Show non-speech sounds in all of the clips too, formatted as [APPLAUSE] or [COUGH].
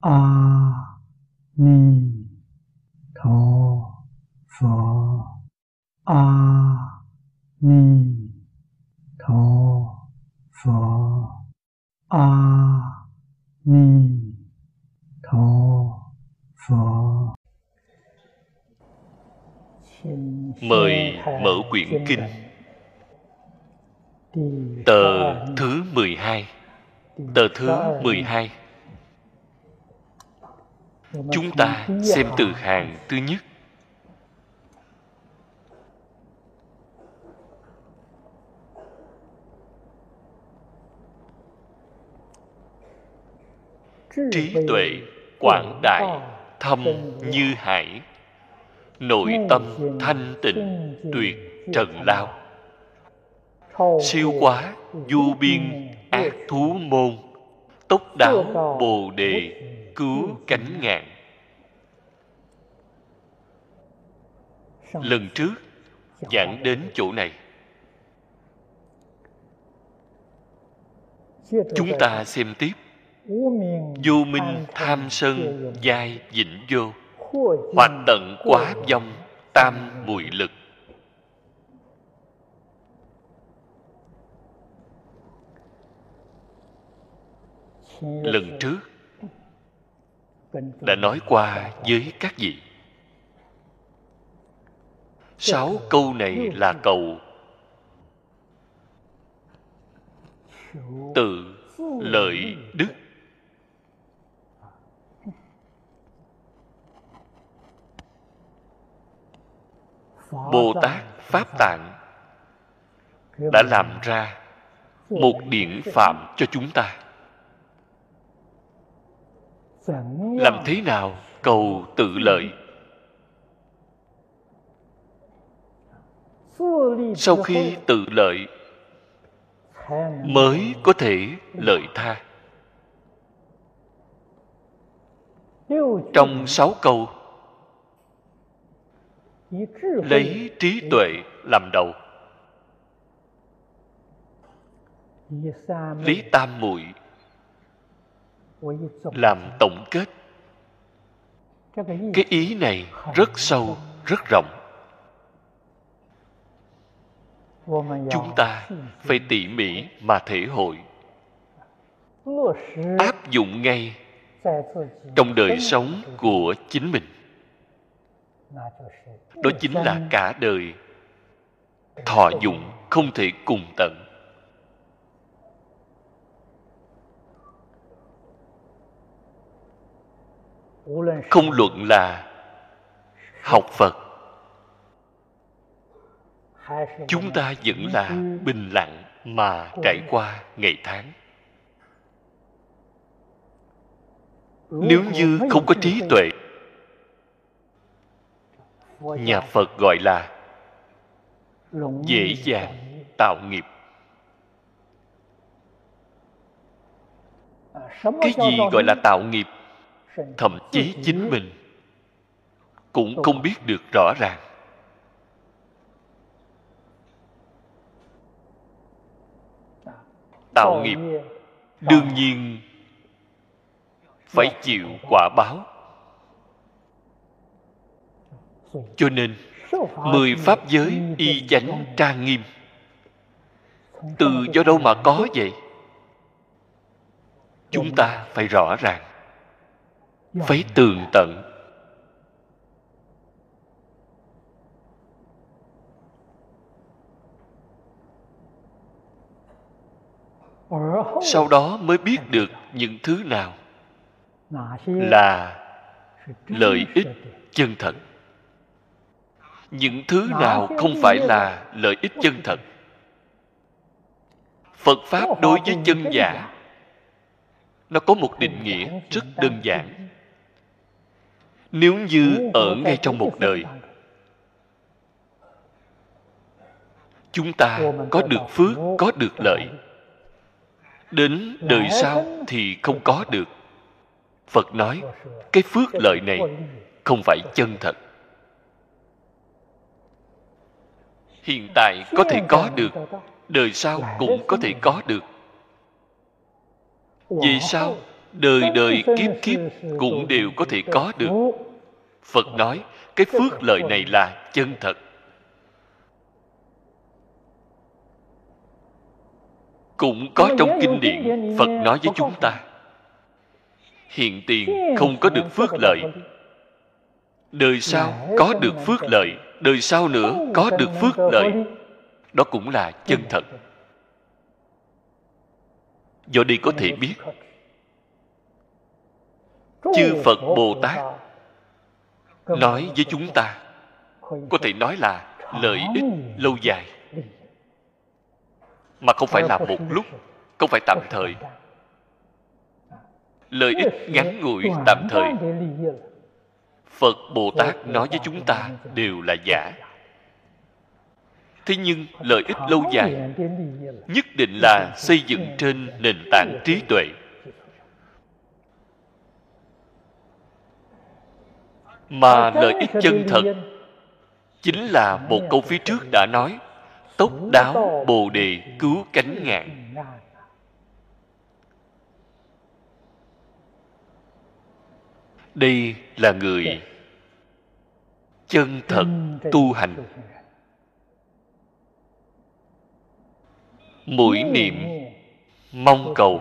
a ni tho phở a ni tho phở a ni tho phở mời mở quyển kinh. Tờ thứ 12 tờ thứ 12 chúng ta xem từ hàng thứ nhất. Trí tuệ quảng đại thâm như hải. Nội tâm thanh tịnh tuyệt trần lao. Siêu quá du biên ác thú môn tốc đáo bồ đề cứu cánh ngạn lần trước giảng đến chỗ này. Chúng ta xem tiếp. Vô minh tham sân giai vĩnh vô. Hoặc tận quá vong tam mùi lực lần trước, đã nói qua với các vị. Sáu câu này là cầu tự lợi đức. Bồ tát pháp tạng đã làm ra một điển phạm cho chúng ta làm thế nào? Cầu tự lợi. Sau khi tự lợi mới có thể lợi tha. Trong sáu câu lấy trí tuệ làm đầu. Lý tam muội làm tổng kết. Cái ý này rất sâu rất rộng. Chúng ta phải tỉ mỉ mà thể hội. Áp dụng ngay trong đời sống của chính mình. Đó chính là cả đời. Thọ dụng không thể cùng tận không luận là học phật. Chúng ta vẫn là bình lặng mà trải qua ngày tháng. Nếu như không có trí tuệ, nhà phật gọi là dễ dàng tạo nghiệp. Cái gì gọi là tạo nghiệp? Thậm chí chính mình cũng không biết được rõ ràng. Tạo nghiệp đương nhiên phải chịu quả báo. Cho nên mười pháp giới y chánh trang nghiêm. Từ do đâu mà có vậy? Chúng ta phải rõ ràng Dạ. phải tường tận. Sau đó mới biết được những thứ nào là lợi ích chân thật. Những thứ nào không phải là lợi ích chân thật. Phật pháp đối với chân giả, nó có một định nghĩa rất đơn giản nếu như ở ngay trong một đời chúng ta có được phước có được lợi. Đến đời sau thì không có được. Phật nói cái phước lợi này không phải chân thật. Hiện tại có thể có được đời sau cũng có thể có được. Vì sao đời đời kiếp kiếp cũng đều có thể có được. phật nói cái phước lợi này là chân thật. Cũng có trong kinh điển phật nói với chúng ta hiện tiền không có được phước lợi đời sau có được phước lợi đời sau nữa có được phước lợi đó cũng là chân thật. do đây có thể biết chư phật bồ tát nói với chúng ta có thể nói là lợi ích lâu dài. Mà không phải là một lúc không phải tạm thời. lợi ích ngắn ngủi tạm thời. phật bồ tát nói với chúng ta đều là giả. Thế nhưng lợi ích lâu dài nhất định là xây dựng trên nền tảng trí tuệ mà lợi ích chân thật chính là một câu phía trước đã nói tốc đáo bồ đề cứu cánh ngạn đây là người chân thật tu hành. mỗi niệm mong cầu.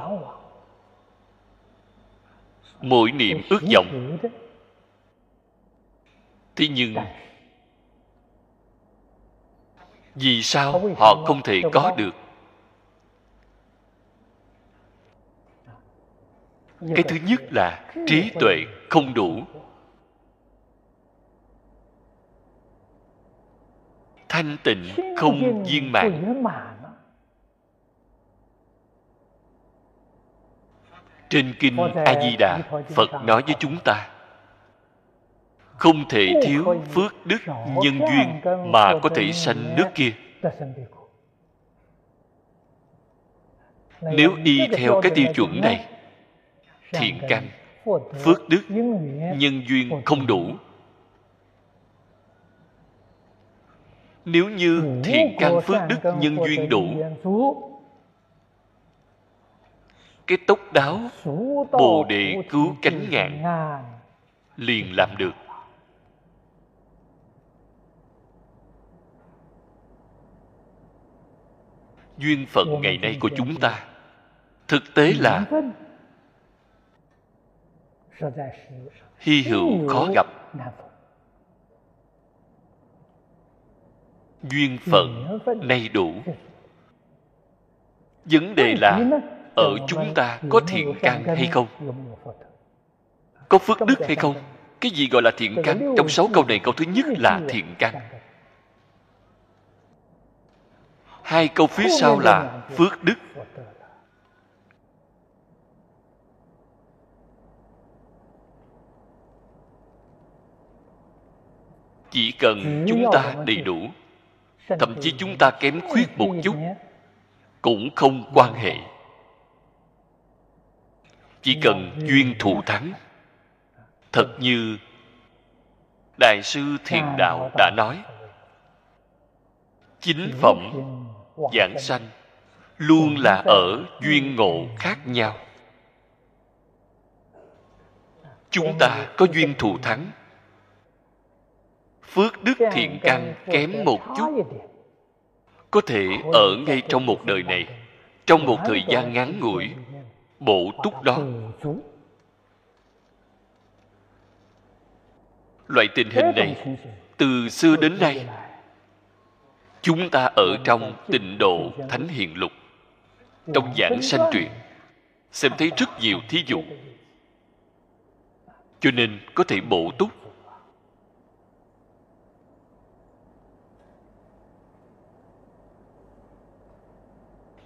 mỗi niệm ước vọng thế nhưng vì sao họ không thể có được? Cái thứ nhất là trí tuệ không đủ. Thanh tịnh không viên mãn. trên kinh a di đà phật nói với chúng ta không thể thiếu phước đức nhân duyên mà có thể sanh nước kia. nếu y theo cái tiêu chuẩn này thiện căn phước đức nhân duyên không đủ. Nếu như thiện căn phước đức nhân duyên đủ cái tốc đáo bồ đề cứu cánh ngạn liền làm được duyên phận ngày nay của chúng ta. thực tế là hy hữu khó gặp. duyên phận nay đủ. Vấn đề là ở chúng ta có thiện căn hay không? có phước đức hay không? cái gì gọi là thiện căn? trong sáu câu này câu thứ nhất là thiện căn hai câu phía sau là phước đức. chỉ cần chúng ta đầy đủ thậm chí chúng ta kém khuyết một chút cũng không quan hệ. Chỉ cần duyên thù thắng. Thật như đại sư thiền đạo đã nói chính phẩm giảng sanh luôn là ở duyên ngộ khác nhau. Chúng ta có duyên thù thắng. phước đức thiện căn kém một chút. có thể ở ngay trong một đời này trong một thời gian ngắn ngủi bổ túc đó loại tình hình này từ xưa đến nay chúng ta ở trong tịnh độ thánh hiền lục. Trong giảng sanh truyện, xem thấy rất nhiều thí dụ. Cho nên có thể bổ túc.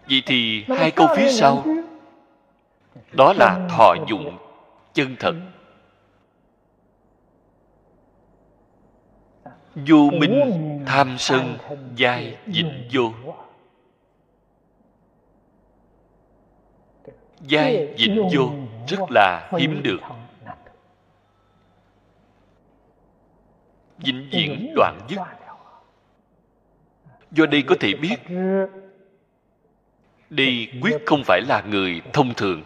Vậy thì hai câu phía sau. Đó là thọ dụng chân thật. Vô minh tham sân giai dịnh vô. Giai dịnh vô rất là hiếm được. vĩnh viễn đoạn dứt do đây có thể biết đây quyết không phải là người thông thường.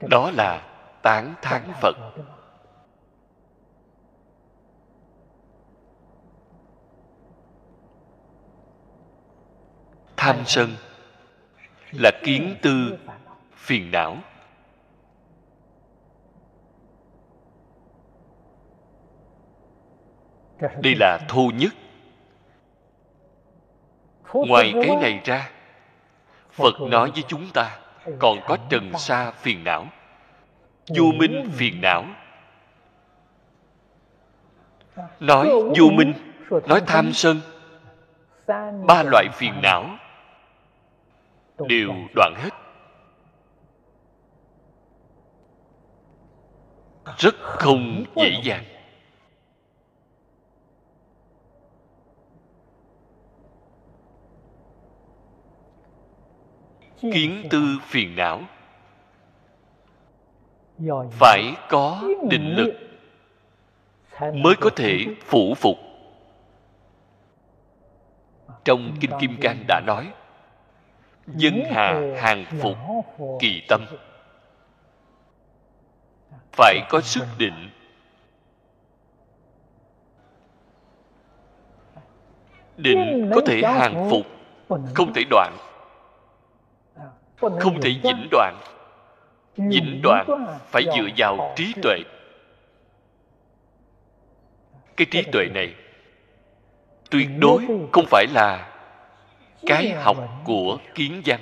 Đó là tán thán phật tham sân là kiến tư phiền não. Đây là thô nhất. Ngoài cái này ra, phật nói với chúng ta, còn có trần sa phiền não, vô minh phiền não. Nói vô minh, nói tham sân ba loại phiền não đều đoạn hết. Rất không dễ dàng. kiến tư phiền não. Phải có định lực mới có thể phủ phục. Trong kinh kim cang đã nói dân hà hàng phục kỳ tâm. phải có sức định. Định có thể hàng phục không thể đoạn. Không thể vĩnh đoạn. vĩnh đoạn phải dựa vào trí tuệ. Cái trí tuệ này tuyệt đối không phải là cái học của kiến văn.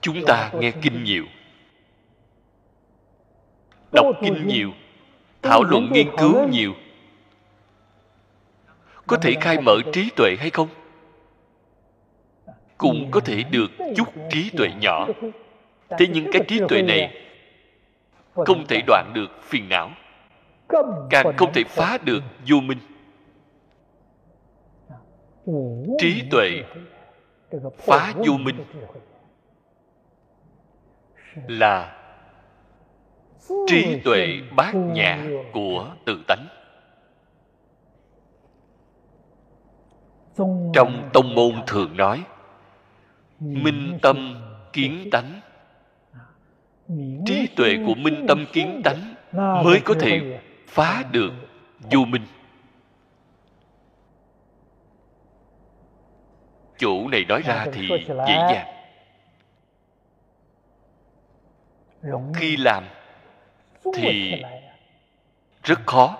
Chúng ta nghe kinh nhiều. đọc kinh nhiều. thảo luận nghiên cứu nhiều. Có thể khai mở trí tuệ hay không? Cũng có thể được chút trí tuệ nhỏ. thế nhưng cái trí tuệ này không thể đoạn được phiền não. Càng không thể phá được vô minh trí tuệ phá vô minh là trí tuệ bát nhã của tự tánh. Trong tông môn thường nói minh tâm kiến tánh. trí tuệ của minh tâm kiến tánh mới có thể phá được vô minh chỗ này nói ra [LAUGHS] thì dễ dàng. Khi làm thì rất khó.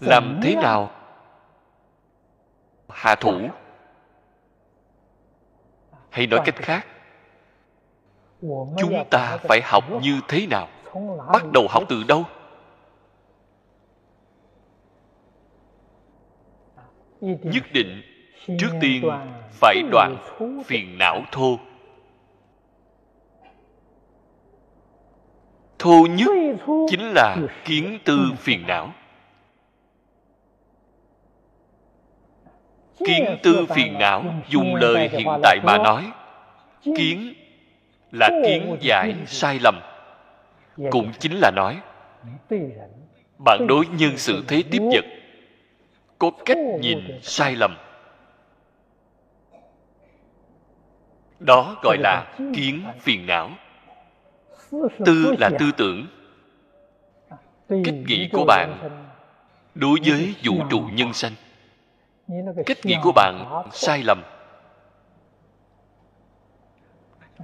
Làm thế nào hạ thủ? Hay nói cách khác chúng ta phải học như thế nào? bắt đầu học từ đâu nhất định trước tiên phải đoạn phiền não thô. Thô nhất chính là kiến tư phiền não. Kiến tư phiền não dùng lời hiện tại mà nói kiến là kiến giải sai lầm. Cũng chính là nói bạn đối nhân sự thế tiếp vật có cách nhìn sai lầm. Đó gọi là kiến phiền não. Tư là tư tưởng. Cách nghĩ của bạn đối với vũ trụ nhân sanh cách nghĩ của bạn sai lầm.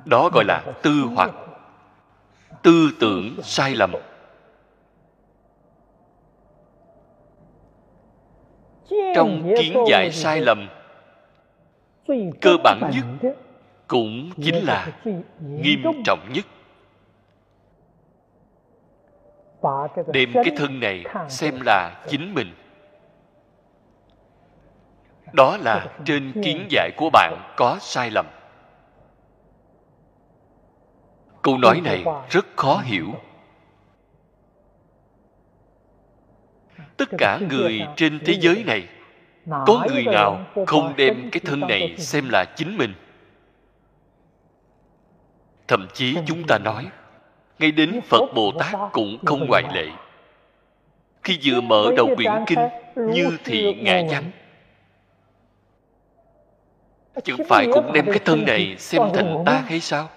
Đó gọi là tư hoặc. tư tưởng sai lầm trong kiến giải sai lầm, cơ bản nhất cũng chính là nghiêm trọng nhất. Đem cái thân này xem là chính mình. Đó là trên kiến giải của bạn có sai lầm. Câu nói này rất khó hiểu. Tất cả người trên thế giới này có người nào không đem cái thân này xem là chính mình? Thậm chí chúng ta nói ngay đến phật bồ tát cũng không ngoại lệ. Khi vừa mở đầu quyển kinh như thị ngã nhắm chẳng phải cũng đem cái thân này xem thành ta hay sao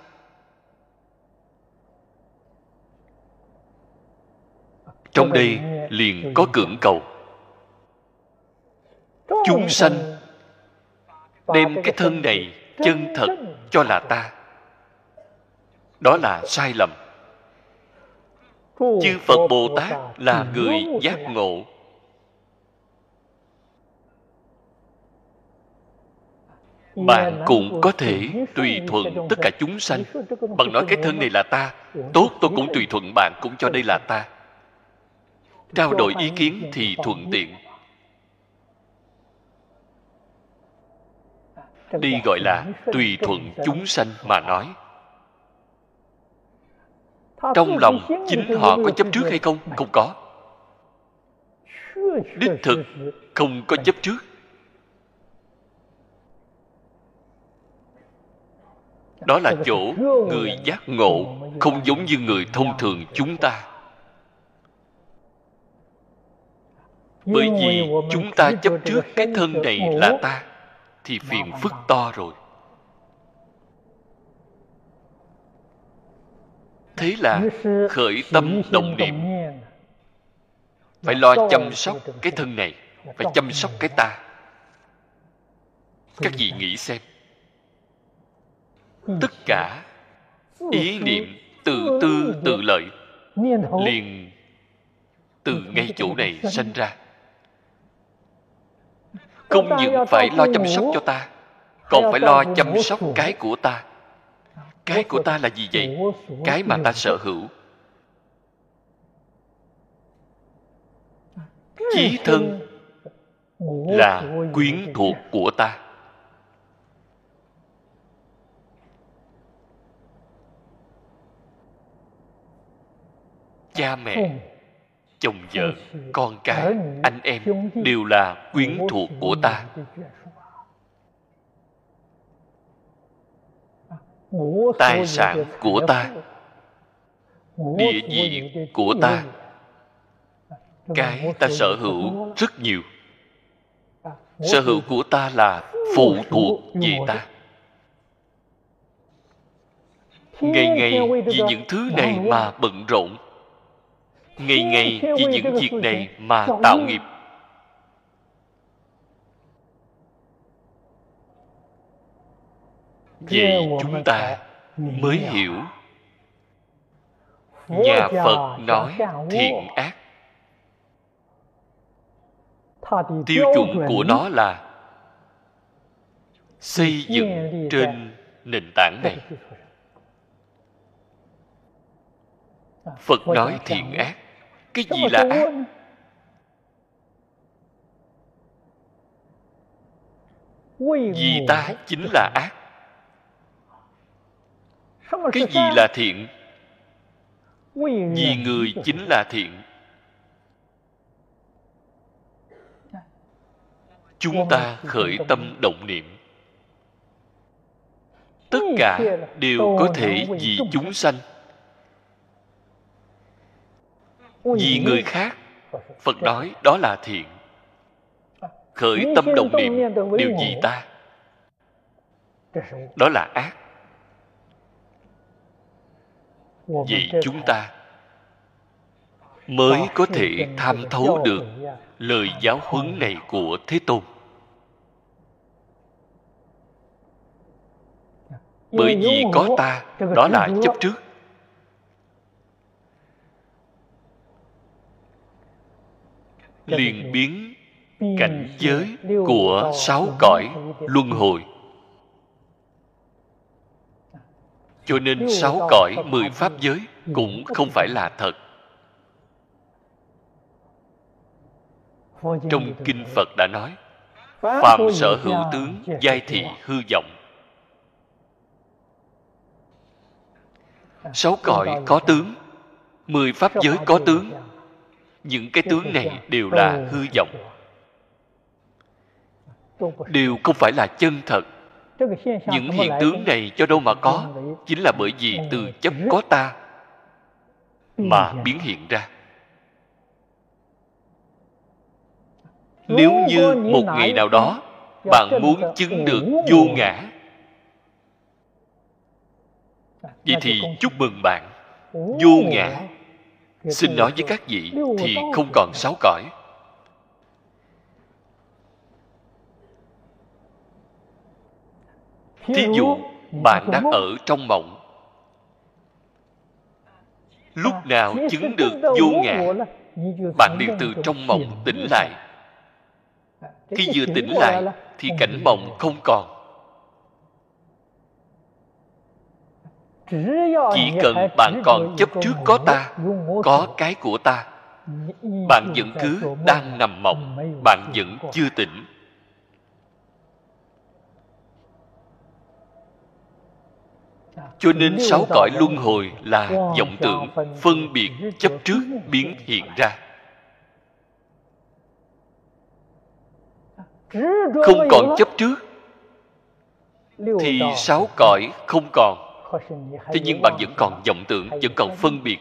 trong đây liền có cưỡng cầu. chúng sanh đem cái thân này chân thật cho là ta. Đó là sai lầm. Chư phật bồ tát là người giác ngộ. Bạn cũng có thể tùy thuận tất cả chúng sanh. Bạn nói cái thân này là ta tốt tôi cũng tùy thuận bạn cũng cho đây là ta trao đổi ý kiến thì thuận tiện. Đi gọi là tùy thuận chúng sanh mà nói. Trong lòng chính họ có chấp trước hay không? không có. Đích thực không có chấp trước. Đó là chỗ người giác ngộ không giống như người thông thường chúng ta bởi vì chúng ta chấp trước cái thân này là ta thì phiền phức to rồi. Thế là khởi tâm động niệm. phải lo chăm sóc cái thân này phải chăm sóc cái ta. Các vị nghĩ xem. Tất cả ý niệm tự tư tự lợi liền từ ngay chỗ này sanh ra không những phải lo chăm sóc cho ta. Còn phải lo chăm sóc cái của ta. Cái của ta là gì vậy? Cái mà ta sở hữu. Chí thân là quyến thuộc của ta. Cha mẹ chồng vợ con cái anh em đều là quyến thuộc của ta. tài sản của ta địa vị của ta cái ta sở hữu rất nhiều. Sở hữu của ta là phụ thuộc về ta. ngày ngày vì những thứ này mà bận rộn ngày ngày vì những việc này mà tạo nghiệp. Vì chúng ta mới hiểu. Nhà phật nói thiện ác. Tiêu chuẩn của nó là xây dựng trên nền tảng này. Phật nói thiện ác cái gì là ác vì ta? Chính là ác. Cái gì là thiện? Vì người chính là thiện? Chúng ta khởi tâm động niệm. Tất cả đều có thể vì chúng sanh vì người khác phật nói đó là thiện. Khởi tâm động niệm đều vì ta? Đó là ác. Vì chúng ta mới có thể tham thấu được lời giáo huấn này của thế tôn. Bởi vì có ta đó là chấp trước liền biến cảnh giới của sáu cõi luân hồi. Cho nên sáu cõi mười pháp giới cũng không phải là thật. Trong kinh phật đã nói phàm sở hữu tướng giai thị hư vọng. Sáu cõi có tướng mười pháp giới có tướng những cái tướng này đều là hư vọng. Đều không phải là chân thật. Những hiện tướng này cho đâu mà có chính là bởi vì từ chấp có ta mà biến hiện ra. Nếu như một ngày nào đó bạn muốn chứng được vô ngã vậy thì chúc mừng bạn. vô ngã xin nói với các vị thì không còn sáu cõi. Thí dụ bạn đang ở trong mộng lúc nào chứng được vô ngã bạn liền từ trong mộng tỉnh lại. Khi vừa tỉnh lại thì cảnh mộng không còn chỉ cần bạn còn chấp trước có ta có cái của ta. Bạn vẫn cứ đang nằm mộng bạn vẫn chưa tỉnh. Cho nên sáu cõi luân hồi là vọng tưởng phân biệt chấp trước biến hiện ra. Không còn chấp trước thì sáu cõi không còn thế nhưng bạn vẫn còn vọng tưởng, vẫn còn phân biệt.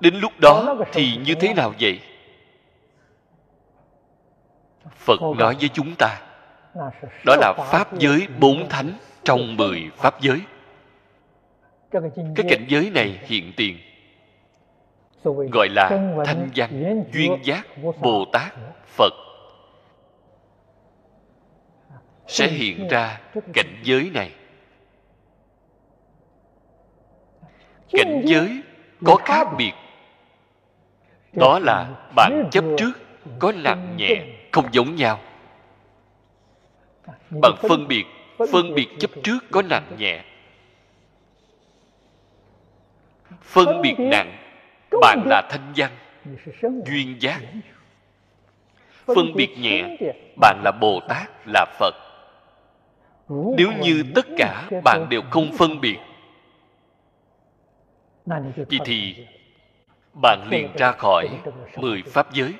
Đến lúc đó thì như thế nào vậy? Phật nói với chúng ta, đó là pháp giới bốn thánh trong mười pháp giới. Cái cảnh giới này hiện tiền, gọi là thanh văn, duyên giác, bồ tát, phật sẽ hiện ra cảnh giới này. Cảnh giới có khác biệt. Đó là bạn chấp trước có nặng nhẹ, không giống nhau. Bạn phân biệt phân biệt chấp trước có nặng nhẹ. Phân biệt nặng, bạn là thanh văn, duyên giác. Phân biệt nhẹ, bạn là bồ tát, là phật nếu như tất cả bạn đều không phân biệt, vậy thì bạn liền ra khỏi mười pháp giới.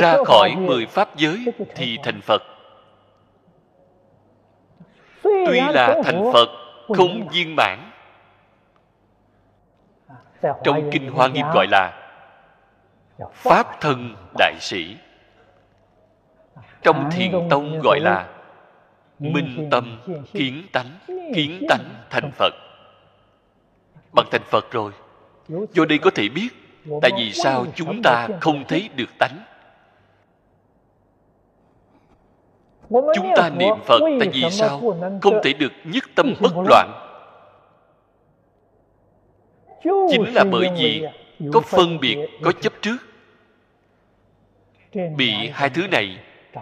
Ra khỏi mười pháp giới thì thành phật. Tuy là thành phật, không viên mãn. Trong kinh hoa nghiêm gọi là pháp thân đại sĩ trong thiền tông gọi là minh tâm kiến tánh kiến tánh thành phật. Bằng thành phật rồi do đây có thể biết tại vì sao chúng ta không thấy được tánh? Chúng ta niệm phật tại vì sao không thể được nhất tâm bất loạn? Chính là bởi vì có phân biệt có chấp trước. Bị hai thứ này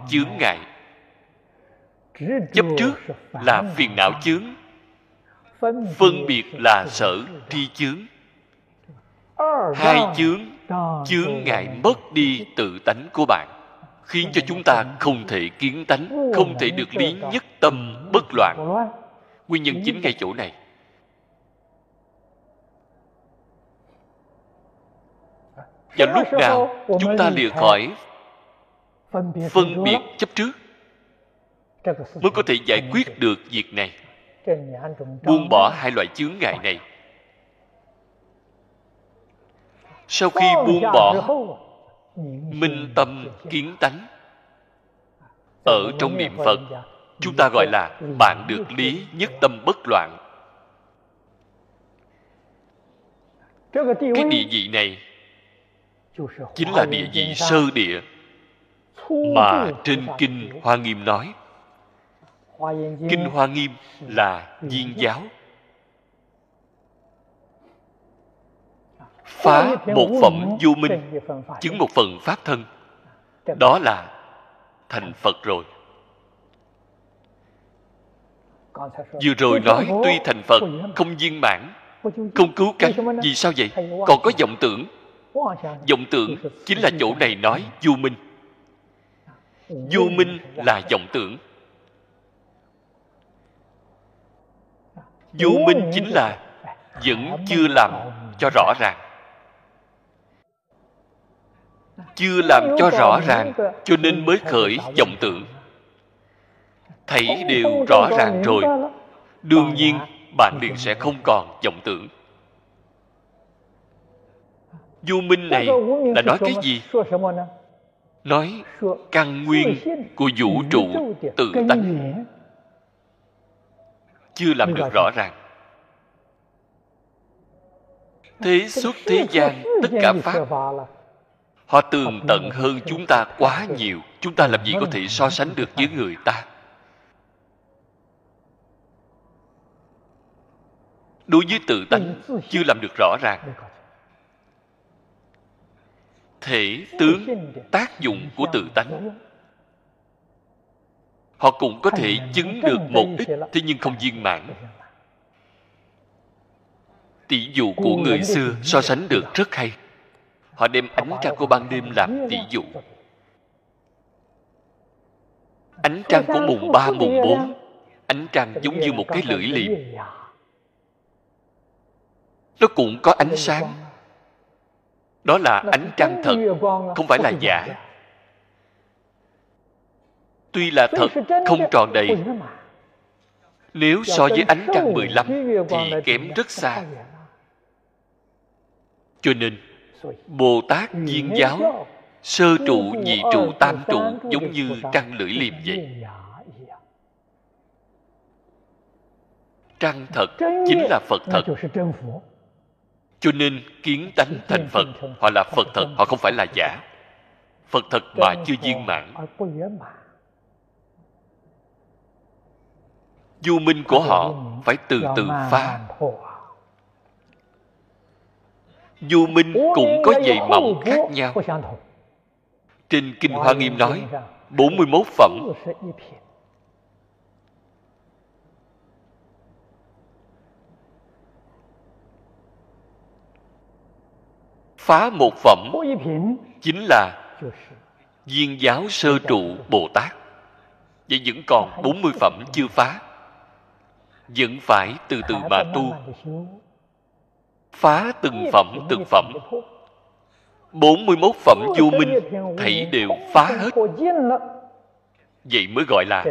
chướng ngại chấp trước là phiền não chướng phân biệt là sở tri chướng. Hai chướng chướng ngại mất đi tự tánh của bạn khiến cho chúng ta không thể kiến tánh không thể được lý nhất tâm bất loạn. nguyên nhân chính ngay chỗ này. Và lúc nào chúng ta lìa khỏi phân biệt chấp trước. Mới có thể giải quyết được việc này. Buông bỏ hai loại chướng ngại này. Sau khi buông bỏ minh tâm kiến tánh ở trong niệm phật chúng ta gọi là bạn được lý nhất tâm bất loạn. Cái địa vị này chính là địa vị sơ địa mà trên kinh hoa nghiêm nói kinh hoa nghiêm là viên giáo. Phá một phẩm vô minh chứng một phần pháp thân. Đó là thành phật rồi. Vừa rồi nói tuy thành phật không viên mãn. Không cứu cánh vì sao vậy? Còn có vọng tưởng. Vọng tưởng chính là chỗ này. nói vô minh vô minh là vọng tưởng vô minh chính là vẫn chưa làm cho rõ ràng. Chưa làm cho rõ ràng, cho nên mới khởi vọng tưởng. Thấy đều rõ ràng rồi, đương nhiên bạn liền sẽ không còn vọng tưởng. Vô minh này là nói cái gì nói, căn nguyên của vũ trụ tự tánh. Chưa làm được rõ ràng. Thế xuất thế gian, tất cả pháp, họ tường tận hơn chúng ta quá nhiều. Chúng ta làm gì có thể so sánh được với người ta? Đối với tự tánh, chưa làm được rõ ràng thể tướng tác dụng của tự tánh. Họ cũng có thể chứng được một ít, thế nhưng không viên mãn. Tỷ dụ của người xưa so sánh được rất hay. Họ đem ánh trăng của ban đêm làm tỷ dụ. Ánh trăng của mùng ba, mùng bốn, ánh trăng giống như một cái lưỡi liềm. Nó cũng có ánh sáng đó là ánh trăng thật không phải là giả. Tuy là thật không tròn đầy. nếu so với ánh trăng 15 thì kém rất xa. cho nên bồ tát viên giáo sơ trụ nhị trụ tam trụ giống như trăng lưỡi liềm vậy. trăng thật chính là phật thật cho nên kiến tánh thành phật họ là phật thật họ không phải là giả. phật thật mà chưa viên mãn. du minh của họ phải từ từ phá du minh cũng có dày mỏng khác nhau. trên kinh hoa nghiêm nói 41 phẩm phá một phẩm chính là viên giáo sơ trụ bồ tát. Vậy vẫn còn 40 phẩm chưa phá. Vẫn phải từ từ mà tu. phá từng phẩm từng phẩm. 41 phẩm vô minh thảy đều phá hết. vậy mới gọi là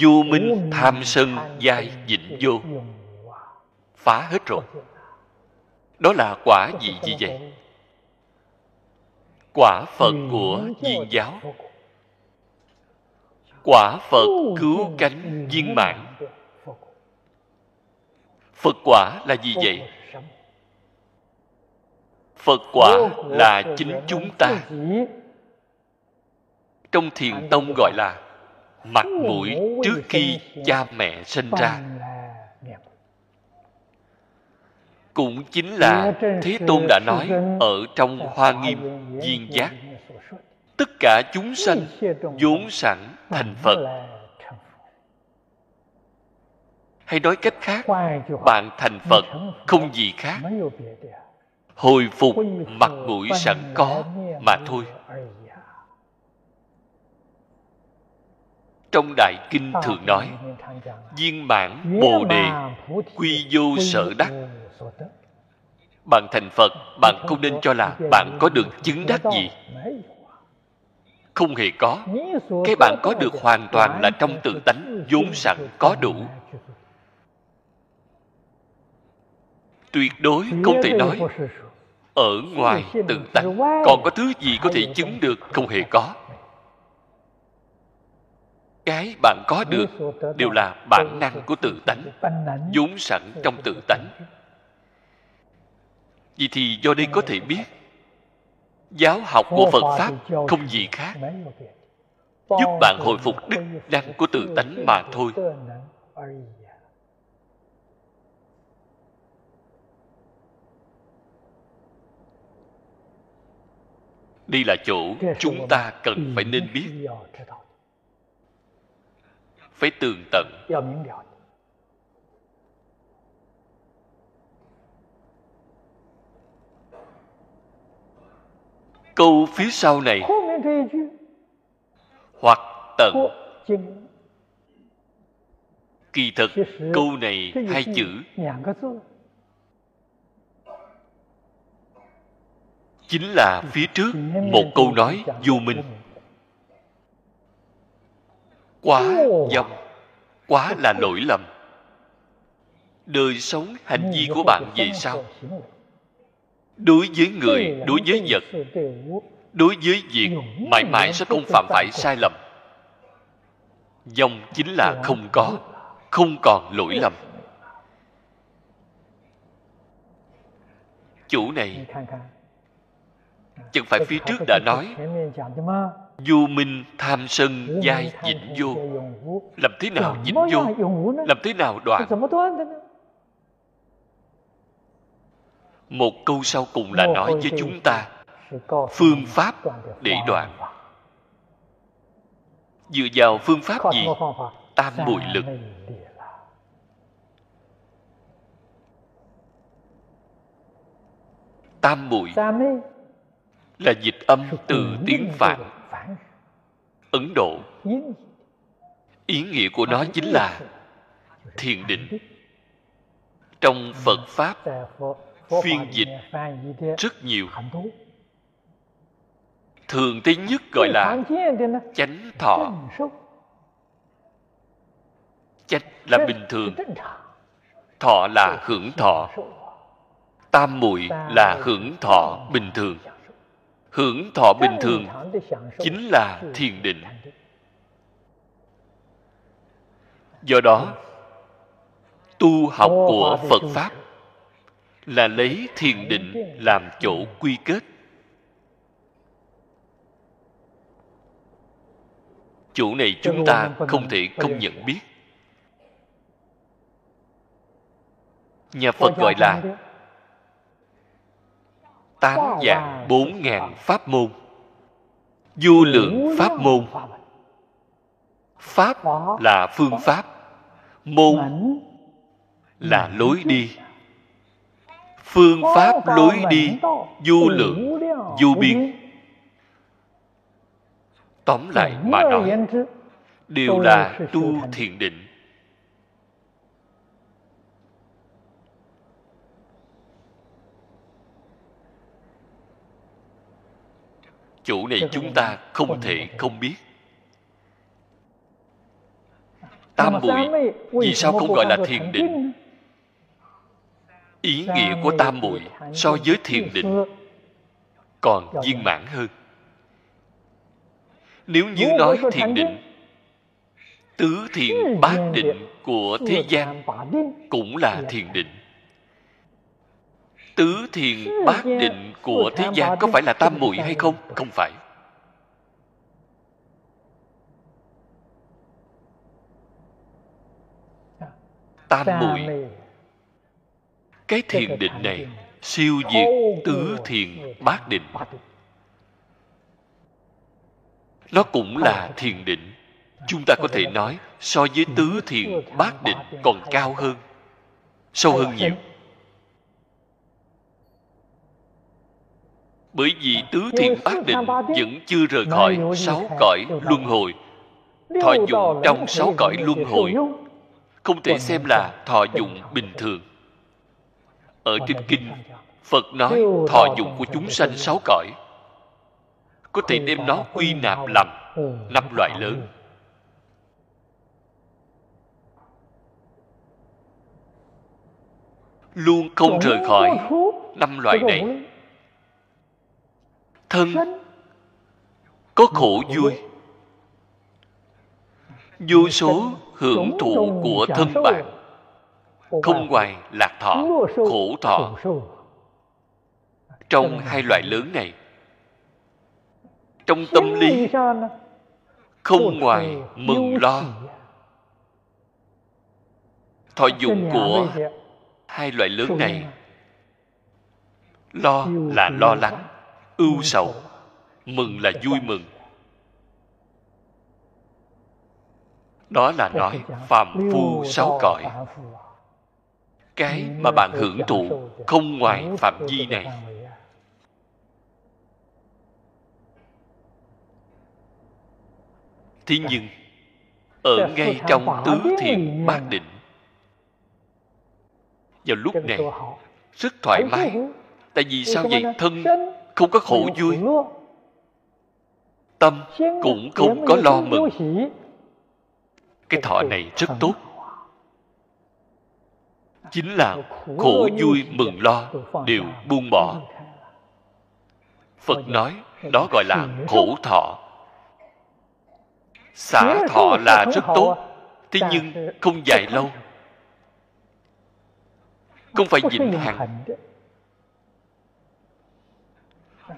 vô minh tham sân giai vịnh vô phá hết rồi. Đó là quả gì gì vậy quả phật của viên giáo. Quả phật cứu cánh viên mãn. phật. Quả là gì vậy? phật quả là chính chúng ta. trong thiền tông gọi là mặt mũi trước khi cha mẹ sinh ra cũng chính là thế tôn đã nói ở trong hoa nghiêm viên giác tất cả chúng sanh vốn sẵn thành phật. Hay nói cách khác bạn thành phật không gì khác. hồi phục mặt mũi sẵn có mà thôi. trong đại kinh thường nói viên mãn bồ đề quy vô sở đắc bạn thành phật, bạn không nên cho là bạn có được chứng đắc gì. Không hề có. Cái bạn có được hoàn toàn là trong tự tánh, vốn sẵn có đủ. Tuyệt đối không thể nói, ở ngoài tự tánh, còn có thứ gì có thể chứng được không hề có. Cái bạn có được đều là bản năng của tự tánh, vốn sẵn trong tự tánh vì thì do đây có thể biết, giáo học của phật pháp không gì khác. Giúp bạn hồi phục đức năng của tự tánh mà thôi. Đây là chỗ chúng ta cần phải nên biết. Phải tường tận. Câu phía sau này. Hoặc tận. Kỳ thực câu này hai chữ. Chính là phía trước một câu nói vô minh. quá dâm quá là lỗi lầm. Đời sống hành vi của bạn về sau đối với người đối với vật đối với việc mãi mãi sẽ không phạm phải sai lầm. Dòng chính là không có không còn lỗi lầm. Chủ này chẳng phải phía trước đã nói du minh tham sân giai vĩnh vô. làm thế nào vĩnh vô? làm thế nào đoạn một câu sau cùng là nói với chúng ta phương pháp để đoạn. dựa vào phương pháp gì? tam muội lực. tam muội là dịch âm từ tiếng phạn. ấn độ. Ý nghĩa của nó chính là thiền định. trong phật pháp phiên dịch rất nhiều. Thường thấy nhất gọi là chánh thọ. chánh là bình thường. thọ. Là hưởng thọ. tam muội là hưởng thọ bình thường. Hưởng thọ bình thường chính là thiền định. do đó tu học của phật pháp là lấy thiền định làm chỗ quy kết. Chỗ này chúng ta không thể không nhận biết. Nhà phật gọi là tám dạng bốn ngàn pháp môn. Vô lượng pháp môn. Pháp là phương pháp, môn là lối đi phương pháp lối đi vô lượng vô biên. Tóm lại mà nói đều là tu thiền định. Chỗ này chúng ta không thể không biết. Tam muội vì sao không gọi là thiền định ý nghĩa của tam muội so với thiền định còn viên mãn hơn. Nếu như nói thiền định tứ thiền bát định của thế gian cũng là thiền định. Tứ thiền bát định của thế gian có phải là tam muội hay không? không phải. Tam muội cái thiền định này siêu diệt tứ thiền bát định. Nó cũng là thiền định. Chúng ta có thể nói so với tứ thiền bát định còn cao hơn. sâu hơn nhiều. Bởi vì tứ thiền bát định vẫn chưa rời khỏi sáu cõi luân hồi. Thọ dụng trong sáu cõi luân hồi. không thể xem là thọ dụng bình thường ở trên kinh phật nói thọ dụng của chúng sanh sáu cõi. Có thể đem nó quy nạp làm năm loại lớn. Luôn không rời khỏi năm loại này. thân có khổ vui. vô số hưởng thụ của thân bạn không ngoài lạc thọ khổ thọ. trong hai loại lớn này trong tâm lý không ngoài mừng lo. thọ dụng của hai loại lớn này lo là lo lắng. ưu sầu. mừng là vui mừng. Đó là nói phàm phu sáu cõi cái mà bạn hưởng thụ không ngoài phạm vi này. thế nhưng ở ngay trong tứ thiền bát định vào lúc này rất thoải mái. tại vì sao vậy? thân không có khổ vui. tâm cũng không có lo mừng. cái thọ này rất tốt chính là khổ vui mừng lo đều buông bỏ. phật nói đó gọi là khổ thọ. Xả thọ là rất tốt thế nhưng không dài lâu. không phải vĩnh hằng.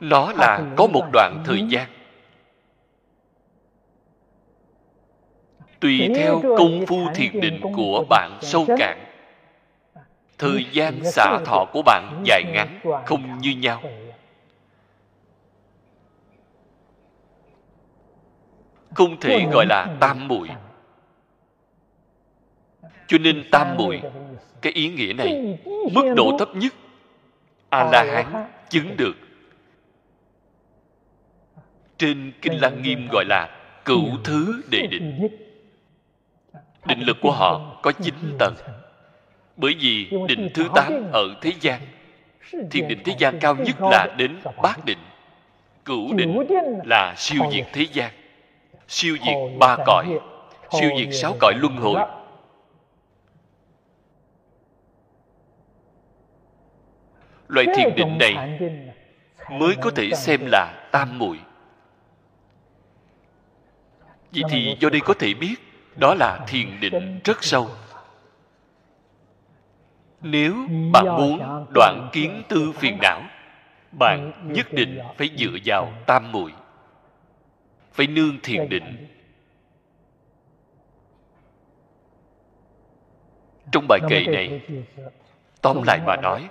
nó là có một đoạn thời gian. Tùy theo công phu thiền định của bạn sâu cạn thời gian xả thọ của bạn dài ngắn không như nhau. không thể gọi là tam muội. cho nên tam muội cái ý nghĩa này mức độ thấp nhất a la hán chứng được. Trên kinh lăng nghiêm gọi là cửu thứ đệ định. định lực của họ có chín tầng bởi vì định thứ tám ở thế gian thiền định thế gian cao nhất là đến bát định. Cửu định là siêu diệt thế gian, siêu diệt ba cõi, siêu diệt sáu cõi luân hồi. Loại thiền định này mới có thể xem là tam muội. Vậy thì do đây có thể biết, đó là thiền định rất sâu nếu bạn muốn đoạn kiến tư phiền não bạn nhất định phải dựa vào tam muội. Phải nương thiền định. trong bài kệ này tóm lại mà nói.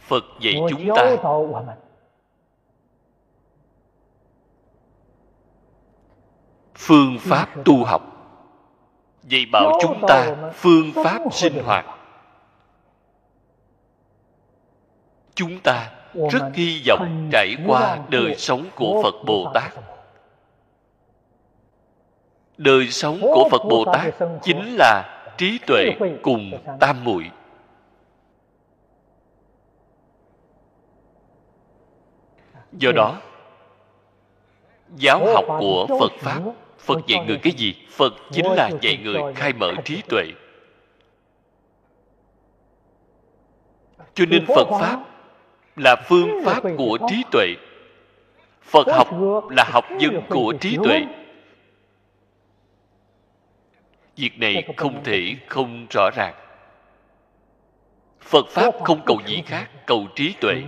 phật dạy chúng ta phương pháp tu học. Dạy bảo chúng ta phương pháp sinh hoạt. Chúng ta rất hy vọng trải qua đời sống của phật bồ tát. đời sống của phật bồ tát chính là trí tuệ cùng tam muội. Do đó giáo học của phật pháp phật dạy người cái gì? Phật chính là dạy người khai mở trí tuệ. Cho nên phật pháp là phương pháp của trí tuệ. Phật học là học vấn của trí tuệ. Việc này không thể không rõ ràng. Phật pháp không cầu gì khác cầu trí tuệ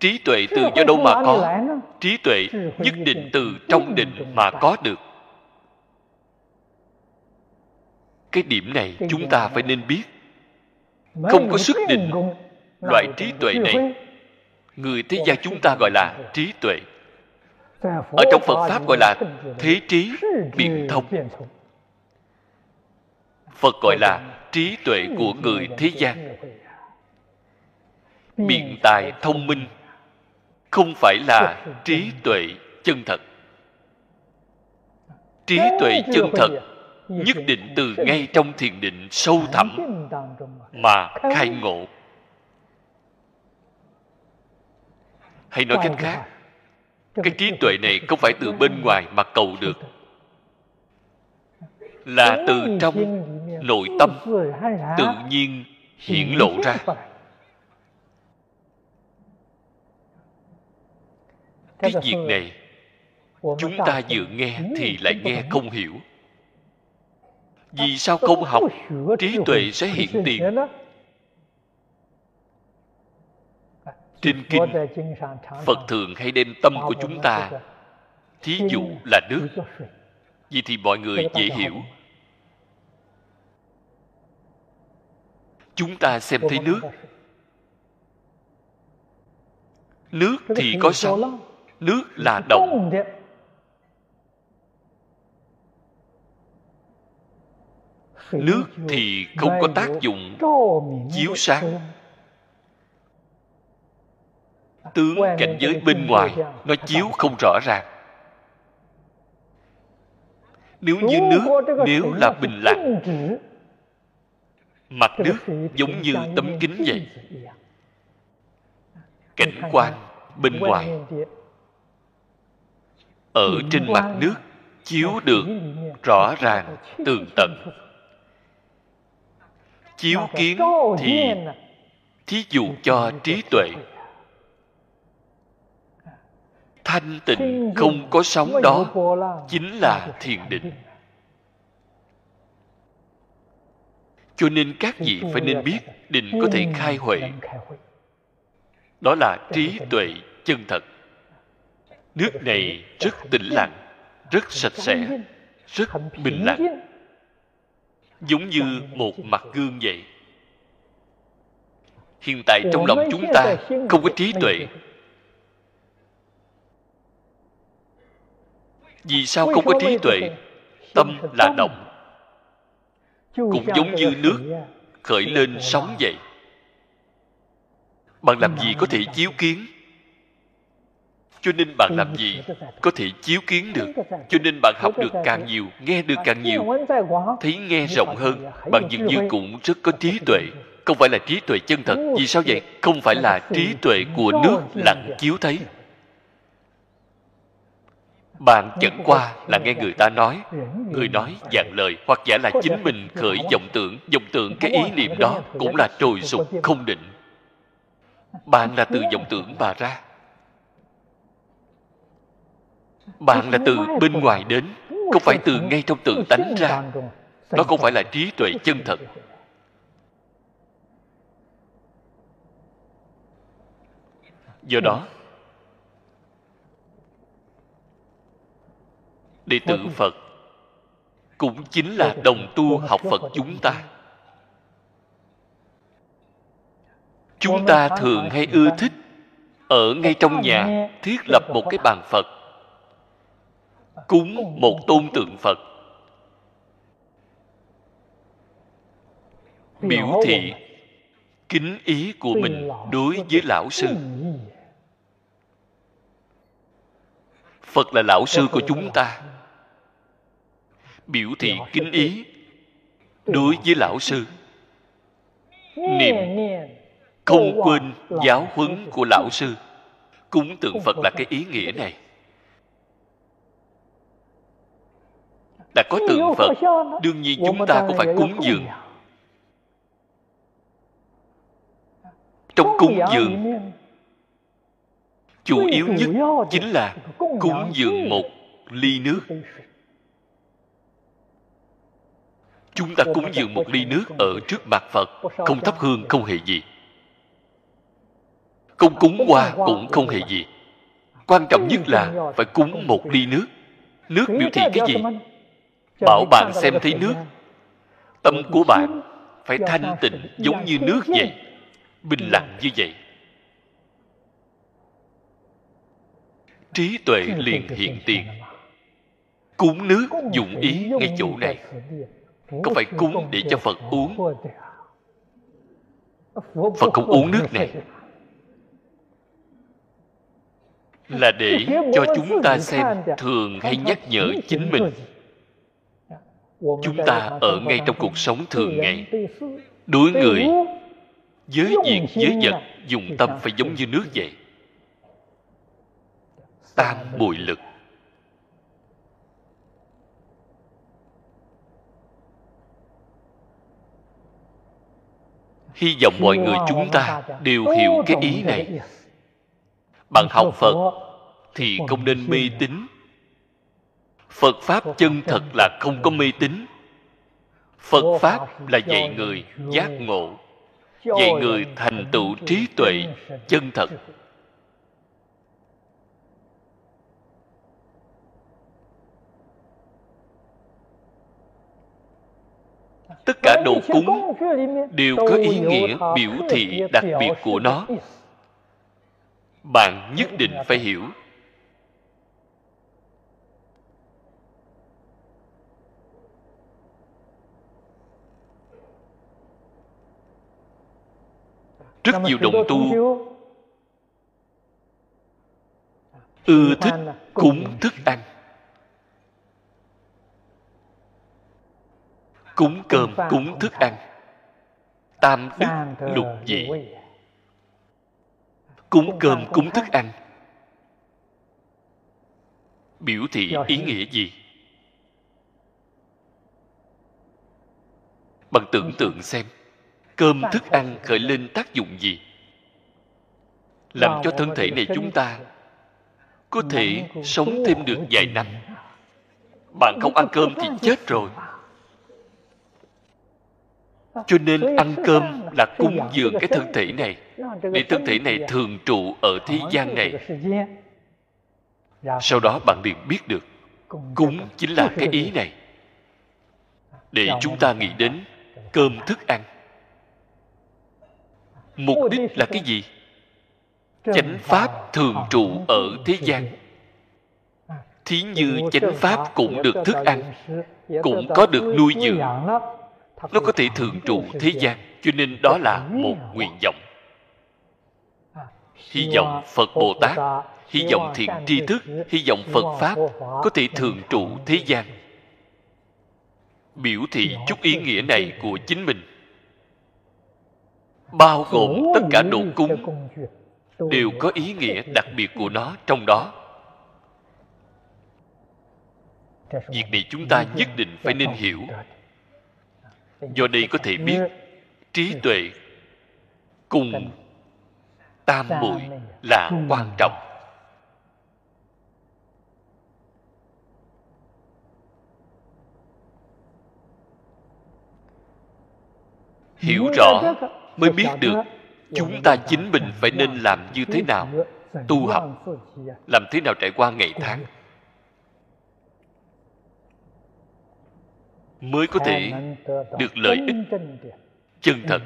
trí tuệ từ do đâu mà có? Trí tuệ nhất định từ trong định mà có được. Cái điểm này chúng ta phải nên biết. Không có xuất định loại trí tuệ này. Người thế gian chúng ta gọi là trí tuệ. Ở trong phật pháp gọi là thế trí biện thông. Phật gọi là trí tuệ của người thế gian biện tài thông minh không phải là trí tuệ chân thật. Trí tuệ chân thật nhất định từ ngay trong thiền định sâu thẳm mà. khai ngộ. Hay nói cách khác cái trí tuệ này không phải từ bên ngoài mà cầu được? Là từ trong nội tâm tự nhiên hiển lộ ra cái việc này chúng ta vừa nghe thì lại nghe không hiểu. Vì sao không học? trí tuệ sẽ hiện tiền. trên kinh phật thường hay đem tâm của chúng ta thí dụ là nước. Vì thì mọi người dễ hiểu. chúng ta xem thấy nước. nước thì có sóng nước là động nước thì không có tác dụng chiếu sáng. Tướng cảnh giới bên ngoài, nó chiếu không rõ ràng. Nếu như nước, nếu là bình lặng, mặt nước giống như tấm kính vậy. Cảnh quan bên ngoài ở trên mặt nước chiếu được rõ ràng tường tận. chiếu kiến thì thí dụ cho trí tuệ. thanh tịnh không có sóng đó chính là thiền định. cho nên các vị phải nên biết định có thể khai huệ. đó là trí tuệ chân thật nước này rất tĩnh lặng, rất sạch sẽ, rất bình lặng. Giống như một mặt gương vậy. Hiện tại trong lòng chúng ta không có trí tuệ. Vì sao không có trí tuệ? Tâm là động. Cũng giống như nước khởi lên sóng vậy. Bạn làm gì có thể chiếu kiến? Cho nên bạn làm gì có thể chiếu kiến được. Cho nên bạn học được càng nhiều nghe được càng nhiều thấy nghe rộng hơn. bạn dường như cũng rất có trí tuệ. không phải là trí tuệ chân thật. Vì sao vậy? Không phải là trí tuệ của nước lặng chiếu thấy. bạn chẳng qua là nghe người ta nói người nói dạng lời hoặc giả là chính mình khởi vọng tưởng vọng tưởng cái ý niệm đó cũng là trồi sụp không định. bạn là từ vọng tưởng mà ra bạn là từ bên ngoài đến không phải từ ngay trong tự tánh ra. Nó không phải là trí tuệ chân thật. Do đó đệ tử phật cũng chính là đồng tu học phật chúng ta. Chúng ta thường hay ưa thích ở ngay trong nhà thiết lập một cái bàn phật cúng một tôn tượng phật. Biểu thị kính ý của mình đối với lão sư. Phật là lão sư của chúng ta. Biểu thị kính ý đối với lão sư. niệm không quên giáo huấn của lão sư. Cúng tượng phật là cái ý nghĩa này đã có tượng phật. đương nhiên chúng ta cũng phải cúng dường. trong cúng dường chủ yếu nhất chính là cúng dường một ly nước. Chúng ta cúng dường một ly nước ở trước mặt phật. Không thắp hương không hề gì. Không cúng hoa cũng không hề gì. Quan trọng nhất là phải cúng một ly nước. Nước biểu thị cái gì bảo bạn xem thấy nước. tâm của bạn phải thanh tịnh giống như nước vậy. Bình lặng như vậy. Trí tuệ liền hiện tiền. cúng nước dụng ý ngay chỗ này. Không phải cúng để cho phật uống? Phật không uống nước này. [LAUGHS] Là để cho chúng ta xem thường hay nhắc nhở chính mình chúng ta ở ngay trong cuộc sống thường ngày. đối người với việc với vật dùng tâm phải giống như nước vậy. Tam bùi lực. Hy vọng mọi người chúng ta đều hiểu cái ý này. bạn học phật thì không nên mê tín phật pháp chân thật là không có mê tín. Phật pháp là dạy người giác ngộ dạy người thành tựu trí tuệ chân thật. tất cả đồ cúng đều có ý nghĩa biểu thị đặc biệt của nó. bạn nhất định phải hiểu rất nhiều đồng tu. ưa thích cúng thức ăn. Cúng cơm cúng thức ăn. Tam đức lục vị cúng cơm cúng thức ăn. Biểu thị ý nghĩa gì? Bằng tưởng tượng xem cơm thức ăn khởi lên tác dụng gì? Làm cho thân thể này chúng ta có thể sống thêm được vài năm. Bạn không ăn cơm thì chết rồi. Cho nên ăn cơm là cúng dường cái thân thể này. Để thân thể này thường trụ ở thế gian này. sau đó bạn liền biết được cúng chính là cái ý này. Để chúng ta nghĩ đến cơm thức ăn mục đích là cái gì? Chánh pháp thường trụ ở thế gian. Thí như chánh pháp cũng được thức ăn cũng có được nuôi dưỡng. nó có thể thường trụ thế gian cho nên đó là một nguyện vọng. Hy vọng phật bồ tát hy vọng thiện tri thức hy vọng phật pháp có thể thường trụ thế gian. Biểu thị chút ý nghĩa này của chính mình bao gồm tất cả đồ cúng đều có ý nghĩa đặc biệt của nó trong đó. Việc này chúng ta nhất định phải nên hiểu. do đây có thể biết trí tuệ cùng tam muội là quan trọng. Hiểu rõ mới biết được chúng ta chính mình phải nên làm như thế nào? Tu học. Làm thế nào trải qua ngày tháng? Mới có thể được lợi ích. Chân thật.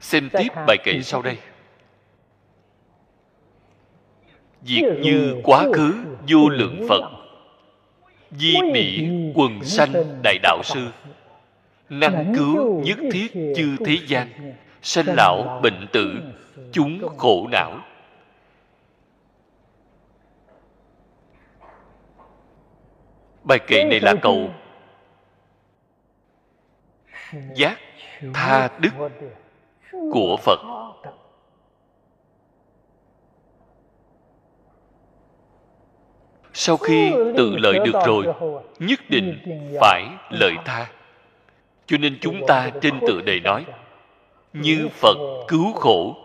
Xem tiếp bài kệ sau đây. Diệt như quá khứ vô lượng Phật. Di bị quần sanh đại đạo sư Năng cứu nhất thiết chư thế gian. Sanh lão bệnh tử Chúng khổ não. Bài kệ này là cầu [LAUGHS] Giác tha đức của Phật. Sau khi tự lợi được rồi Nhất định phải lợi tha cho nên chúng ta trên tựa đề nói, Như Phật cứu khổ.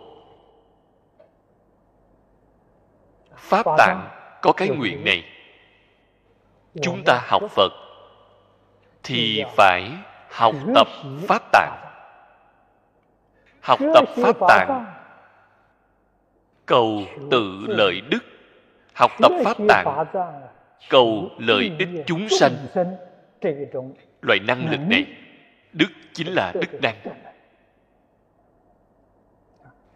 Pháp tạng có cái nguyện này. Chúng ta học phật thì phải học tập pháp tạng. Học tập pháp tạng, cầu tự lợi đức. Học tập pháp tạng, cầu lợi ích chúng sanh. Loại năng lực này đức chính là đức năng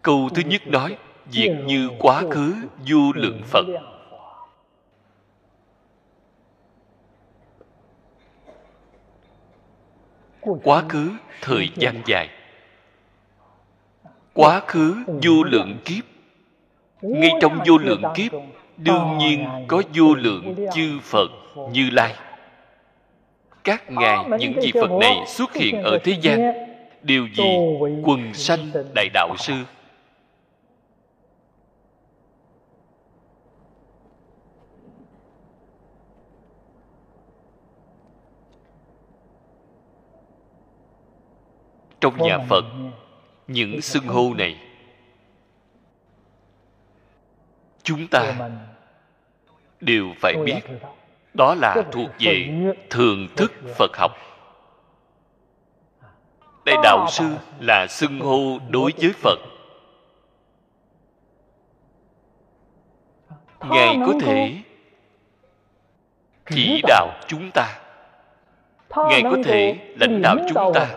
câu thứ nhất nói, việc như quá khứ, du lượng phật. Quá khứ, thời gian dài. Quá khứ vô lượng kiếp. Ngay trong vô lượng kiếp, đương nhiên có vô lượng chư phật như lai các ngài những vị phật này xuất hiện ở thế gian. đều vì quần sanh đại đạo sư? trong nhà phật những xưng hô này. Chúng ta đều phải biết đó là thuộc về thường thức phật học. Đây đạo sư là xưng hô đối với phật. ngài có thể chỉ đạo chúng ta. Ngài có thể lãnh đạo chúng ta.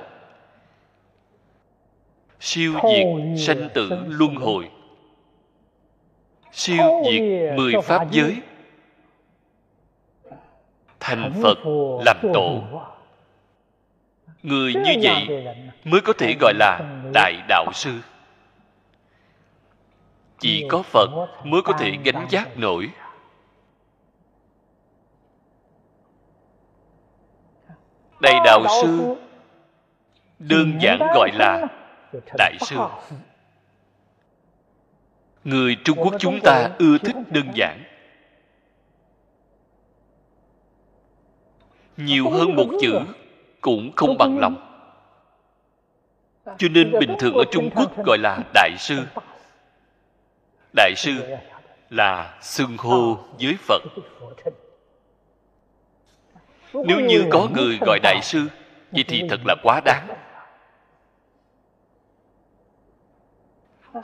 Siêu diệt sanh tử luân hồi. Siêu diệt mười pháp giới thành phật làm tổ. Người như vậy mới có thể gọi là đại đạo sư. Chỉ có phật mới có thể gánh giác nổi. Đại đạo sư đơn giản gọi là đại sư. Người trung quốc chúng ta ưa thích đơn giản nhiều hơn một chữ cũng không bằng lòng. Cho nên bình thường ở trung quốc gọi là đại sư. Đại sư là xưng hô với phật. Nếu như có người gọi đại sư vậy thì thật là quá đáng.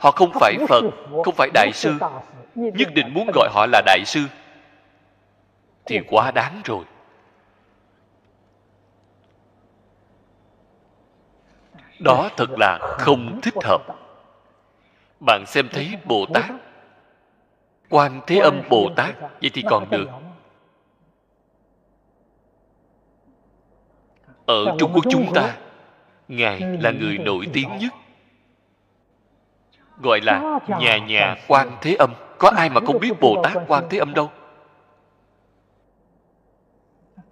Họ không phải phật không phải đại sư nhất định muốn gọi họ là đại sư. Thì quá đáng rồi đó thật là không thích hợp. Bạn xem thấy bồ tát. Quan thế âm bồ tát, vậy thì còn được. Ở trung quốc chúng ta, ngài là người nổi tiếng nhất. Gọi là nhà nhà quan thế âm. Có ai mà không biết bồ tát quan thế âm đâu?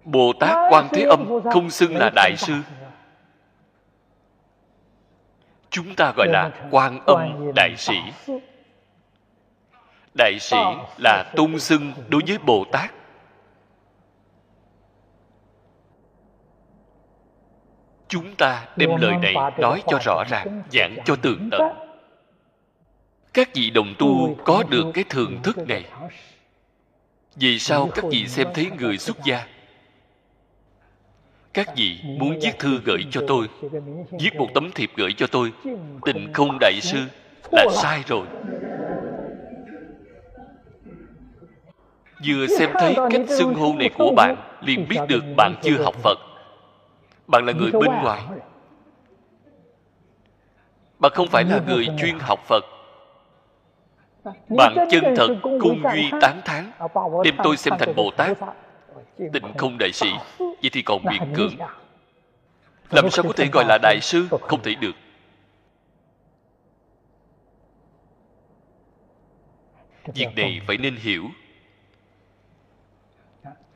Bồ tát quan thế âm không xưng là đại sư chúng ta gọi là quan âm đại sĩ. Đại sĩ là tôn xưng đối với bồ tát. Chúng ta đem lời này nói cho rõ ràng, giảng cho tường tận. Các vị đồng tu có được cái thường thức này. Vì sao các vị xem thấy người xuất gia các vị muốn viết thư gửi cho tôi, viết một tấm thiệp gửi cho tôi, tình không đại sư là sai rồi. Vừa xem thấy cách xưng hô này của bạn, liền biết được bạn chưa học phật. Bạn là người bên ngoài. Bạn không phải là người chuyên học phật. Bạn chân thật, cung duy, tán thán. Đem tôi xem thành bồ tát tịnh không đại sĩ vậy thì còn miệng cưỡng làm sao có thể gọi là đại sư? Không thể được. Việc này phải nên hiểu.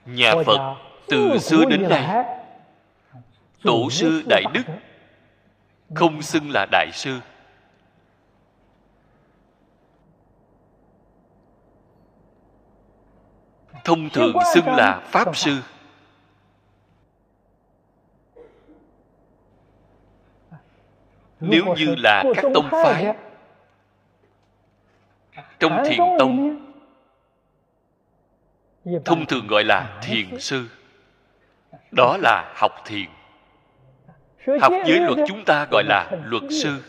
Nhà phật từ xưa đến nay tổ sư đại đức không xưng là đại sư thông thường xưng là pháp sư. Nếu như là các tông phái trong thiền tông thông thường gọi là thiền sư. Đó là học thiền. Học giới luật chúng ta gọi là luật sư.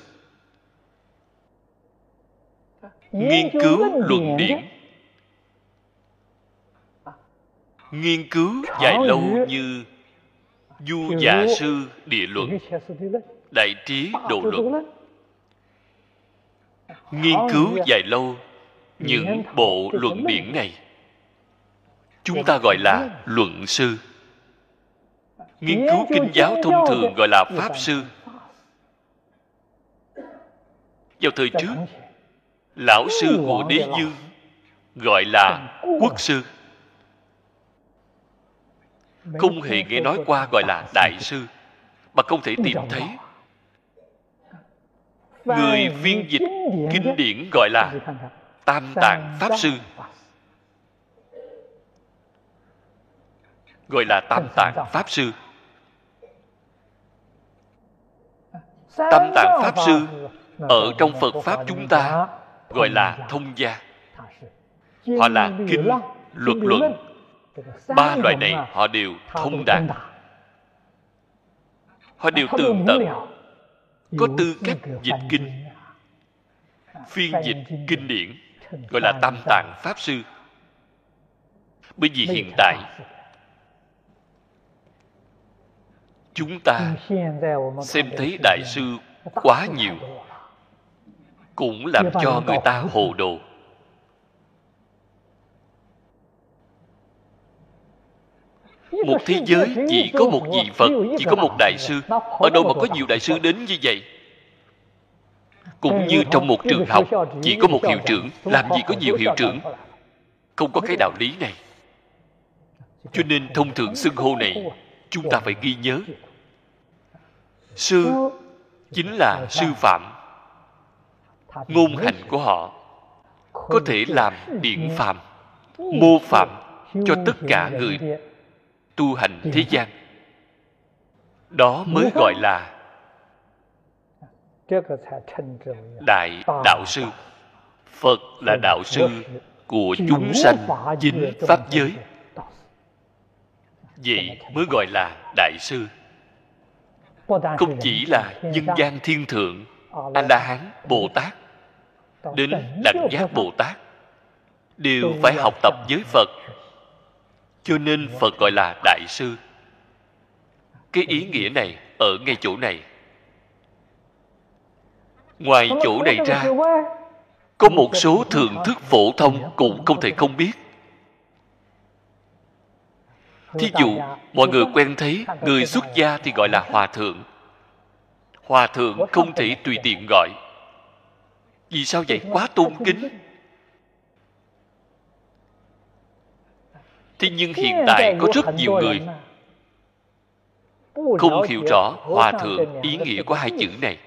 Nghiên cứu luận điển nghiên cứu dài lâu như du dạ sư địa luận đại trí độ luận. nghiên cứu dài lâu những bộ luận điển này. Chúng ta gọi là luận sư. Nghiên cứu kinh giáo thông thường gọi là pháp sư. vào thời trước lão sư của đế dương gọi là quốc sư không hề nghe nói qua gọi là đại sư mà không thể tìm thấy. người phiên dịch kinh điển gọi là tam tạng pháp sư. Gọi là tam tạng pháp sư. Tam tạng pháp sư ở trong phật pháp chúng ta gọi là thông gia. họ là kinh luật luận ba loại này họ đều thông đạt. họ đều tường tận có tư cách dịch kinh. phiên dịch kinh điển gọi là tam tạng pháp sư. Bởi vì hiện tại chúng ta xem thấy đại sư quá nhiều cũng làm cho người ta hồ đồ một thế giới chỉ có một vị phật, chỉ có một đại sư. Ở đâu mà có nhiều đại sư đến như vậy? Cũng như trong một trường học, chỉ có một hiệu trưởng. Làm gì có nhiều hiệu trưởng? Không có cái đạo lý này. Cho nên thông thường xưng hô này, chúng ta phải ghi nhớ. Sư chính là sư phạm. Ngôn hành của họ có thể làm điển phạm, mô phạm cho tất cả người tu hành thế gian. Đó mới gọi là đại đạo sư. Phật là đạo sư của chúng sanh chính pháp giới. vậy mới gọi là đại sư. Không chỉ là nhân gian thiên thượng a la hán bồ tát đến đẳng giác bồ tát đều phải học tập với phật cho nên phật gọi là đại sư. Cái ý nghĩa này ở ngay chỗ này. Ngoài chỗ này ra có một số thượng thức phổ thông cũng không thể không biết. Thí dụ mọi người quen thấy người xuất gia thì gọi là hòa thượng. Hòa thượng không thể tùy tiện gọi. Vì sao vậy? quá tôn kính thế nhưng hiện tại có rất nhiều người không hiểu rõ hòa thượng ý nghĩa của hai chữ này.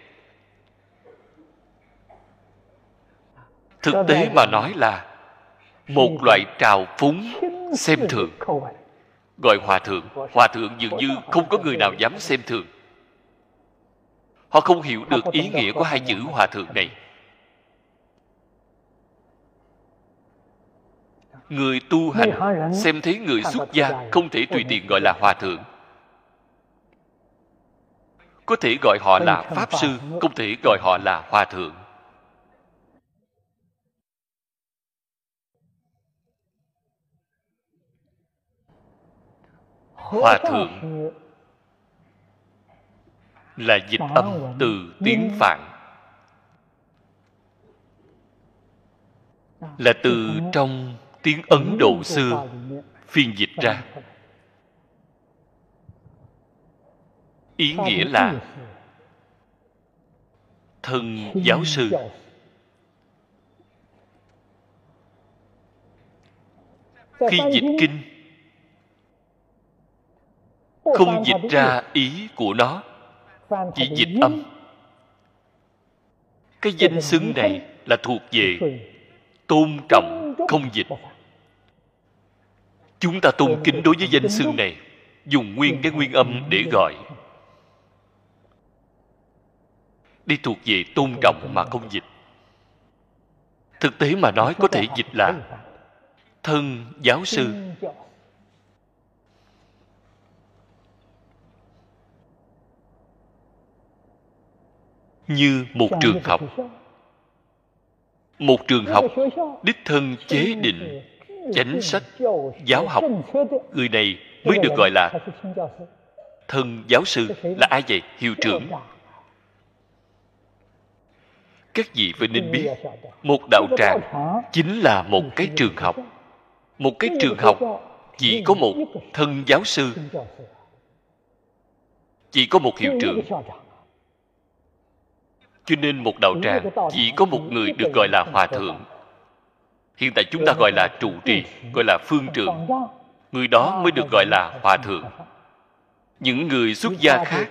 Thực tế mà nói là một loại trào phúng xem thường. gọi hòa thượng hòa thượng dường như không có người nào dám xem thường. Họ không hiểu được ý nghĩa của hai chữ hòa thượng này người tu hành xem thấy người xuất gia không thể tùy tiện gọi là hòa thượng. Có thể gọi họ là pháp sư không thể gọi họ là hòa thượng. Hòa thượng là dịch âm từ tiếng phạn. Là từ trong tiếng ấn độ xưa phiên dịch ra. Ý nghĩa là thân giáo sư khi dịch kinh không dịch ra ý của nó, chỉ dịch âm. Cái danh xưng này là thuộc về tôn trọng không dịch chúng ta tôn kính đối với danh xưng này, dùng nguyên cái nguyên âm để gọi. Đi thuộc về tôn trọng mà không dịch. Thực tế mà nói có thể dịch là thân, giáo sư. Như một trường học. Một trường học đích thân chế định chánh sách, giáo học, người này mới được gọi là thân giáo sư là ai vậy, hiệu trưởng? Các vị phải nên biết, một đạo tràng chính là một cái trường học. Một cái trường học, chỉ có một thân giáo sư. Chỉ có một hiệu trưởng. Cho nên một đạo tràng chỉ có một người được gọi là hòa thượng hiện tại chúng ta gọi là trụ trì, gọi là phương trưởng người đó mới được gọi là hòa thượng. Những người xuất gia khác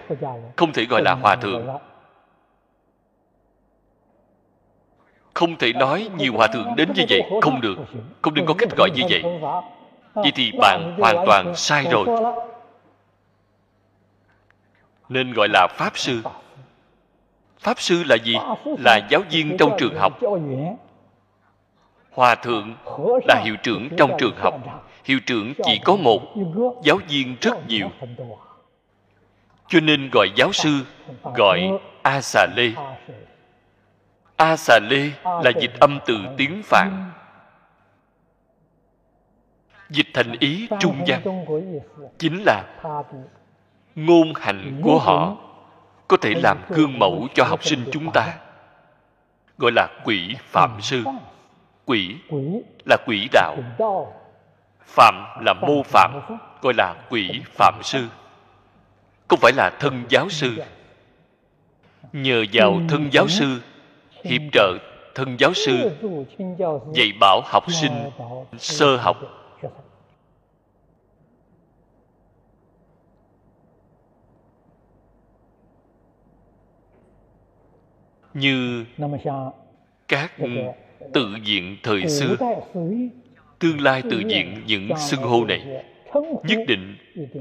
không thể gọi là hòa thượng. Không thể nói nhiều hòa thượng đến như vậy, không được. Không nên có cách gọi như vậy. Vậy thì bạn hoàn toàn sai rồi. Nên gọi là pháp sư. Pháp sư là gì? Là giáo viên trong trường học hòa thượng là hiệu trưởng trong trường học. Hiệu trưởng chỉ có một, giáo viên rất nhiều. Cho nên gọi giáo sư, gọi a xà lê. A xà lê là dịch âm từ tiếng phạn. Dịch thành ý trung gian chính là ngôn hành của họ có thể làm gương mẫu cho học sinh chúng ta, gọi là quỷ phạm sư quỷ là quỷ đạo. phạm là mô phạm gọi là quỷ phạm sư. Không phải là thân giáo sư. Nhờ vào thân giáo sư hiệp trợ thân giáo sư dạy bảo học sinh sơ học. Như các tự diện thời xưa. Tương lai tự diện những xưng hô này nhất định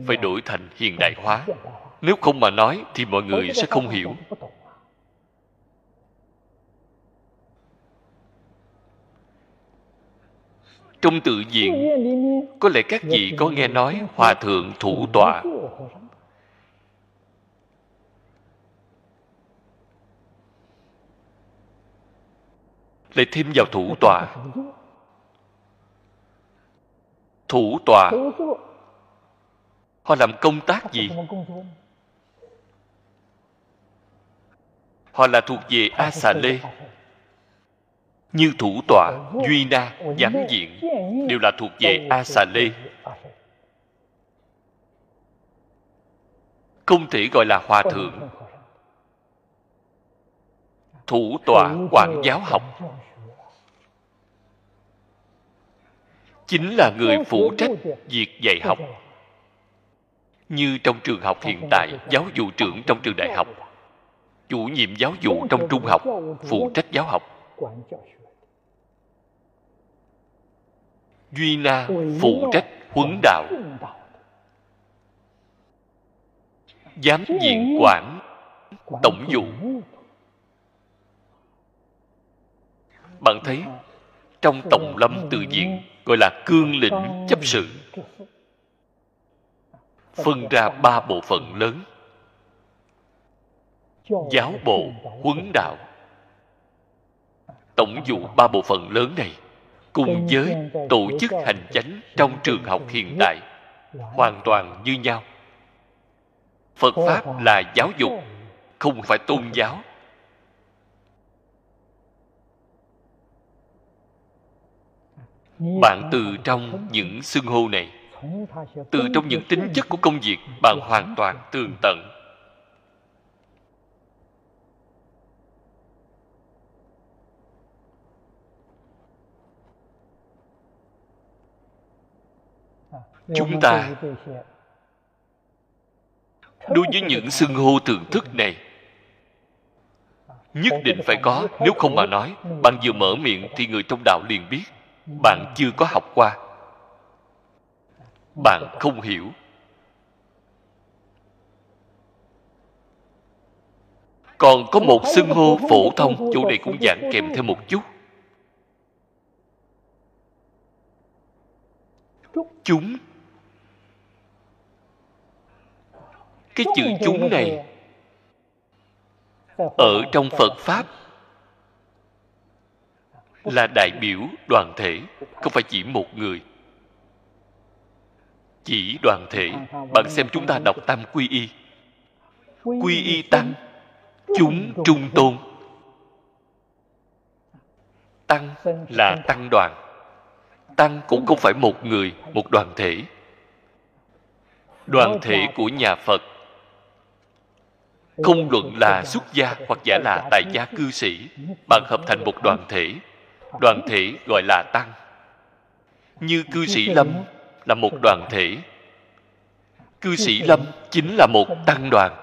phải đổi thành hiện đại hóa. Nếu không mà nói thì mọi người sẽ không hiểu. Trong tự diện, có lẽ các vị có nghe nói hòa thượng thủ tọa lại thêm vào thủ tọa thủ tọa họ làm công tác gì? Họ là thuộc về a xà lê như thủ tọa duy na, giám diện, đều là thuộc về a xà lê không thể gọi là hòa thượng thủ tọa quản giáo học. chính là người phụ trách việc dạy học. như trong trường học hiện tại giáo vụ trưởng trong trường đại học. Chủ nhiệm giáo vụ trong trung học phụ trách giáo học. Duy na phụ trách huấn đạo. Giám diện quản tổng vụ bạn thấy, trong tổng lâm từ diện gọi là cương lĩnh chấp sự. Phân ra ba bộ phận lớn. Giáo bộ, huấn đạo. Tổng dụ ba bộ phận lớn này cùng với tổ chức hành chánh trong trường học hiện đại hoàn toàn như nhau. Phật pháp là giáo dục, không phải tôn giáo. Bạn từ trong những xưng hô này, từ trong những tính chất của công việc, bạn hoàn toàn tường tận. Chúng ta đối với những xưng hô thưởng thức này, nhất định phải có, nếu không mà nói, bạn vừa mở miệng thì người trong đạo liền biết bạn chưa có học qua. Bạn không hiểu. Còn có một xưng hô phổ thông chỗ này cũng giảng kèm thêm một chút. Chúng. Cái chữ chúng này, ở trong phật pháp là đại biểu đoàn thể, không phải chỉ một người. Chỉ đoàn thể, bạn xem chúng ta đọc tam quy y. Quy y tăng, chúng trung tôn. Tăng là tăng đoàn. Tăng cũng không phải một người, một đoàn thể. Đoàn thể của nhà phật. Không luận là xuất gia hoặc giả là tại gia cư sĩ, bạn hợp thành một đoàn thể đoàn thể gọi là tăng. Như cư sĩ lâm là một đoàn thể. Cư sĩ lâm chính là một tăng đoàn.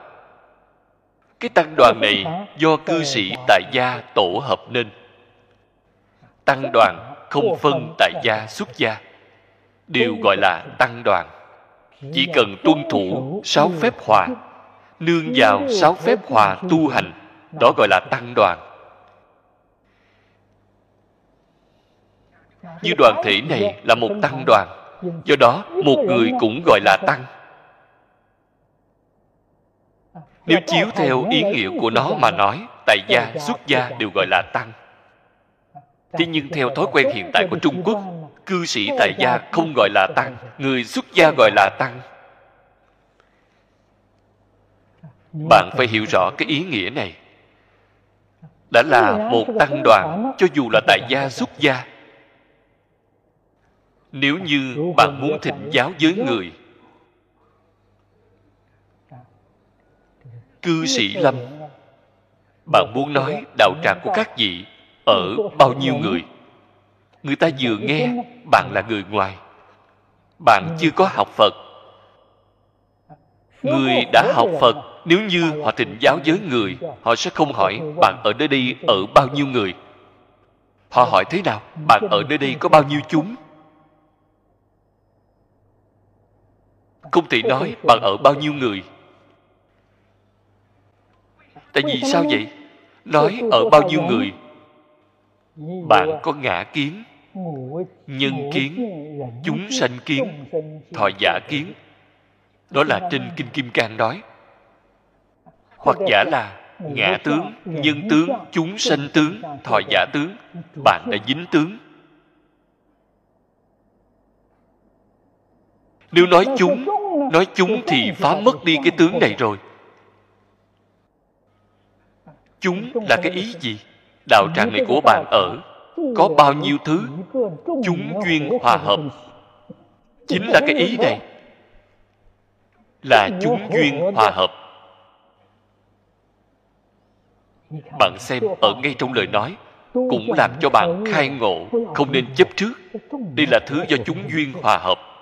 Cái tăng đoàn này do cư sĩ tại gia tổ hợp nên. Tăng đoàn không phân tại gia xuất gia đều gọi là tăng đoàn. Chỉ cần tuân thủ sáu phép hòa nương vào sáu phép hòa tu hành đó gọi là tăng đoàn như đoàn thể này là một tăng đoàn. Do đó, một người cũng gọi là tăng. Nếu chiếu theo ý nghĩa của nó mà nói, tại gia, xuất gia đều gọi là tăng. Thế nhưng theo thói quen hiện tại của trung quốc, cư sĩ tại gia không gọi là tăng, người xuất gia gọi là tăng. Bạn phải hiểu rõ cái ý nghĩa này. Đã là một tăng đoàn, cho dù là tại gia, xuất gia nếu như bạn muốn thịnh giáo với người cư sĩ lâm bạn muốn nói đạo tràng của các vị ở bao nhiêu người? Người ta vừa nghe bạn là người ngoài bạn chưa có học phật. Người đã học phật nếu như họ thịnh giáo với người họ sẽ không hỏi bạn ở nơi đây ở bao nhiêu người. Họ hỏi thế nào? Bạn ở nơi đây có bao nhiêu chúng không thể nói bạn ở bao nhiêu người. Tại vì sao vậy? Nói ở bao nhiêu người? Bạn có ngã kiến. Nhân kiến, chúng sanh kiến, thọ giả kiến. Đó là trên kinh kim cang nói. Hoặc giả là ngã tướng, nhân tướng, chúng sanh tướng, thọ giả tướng. Bạn đã dính tướng. Nếu nói chúng nói chúng thì phá mất đi cái tướng này rồi. Chúng là cái ý gì? Đạo tràng này của bạn ở có bao nhiêu thứ chúng duyên hòa hợp? Chính là cái ý này. là chúng duyên hòa hợp. Bạn xem ở ngay trong lời nói cũng làm cho bạn khai ngộ không nên chấp trước. đây là thứ do chúng duyên hòa hợp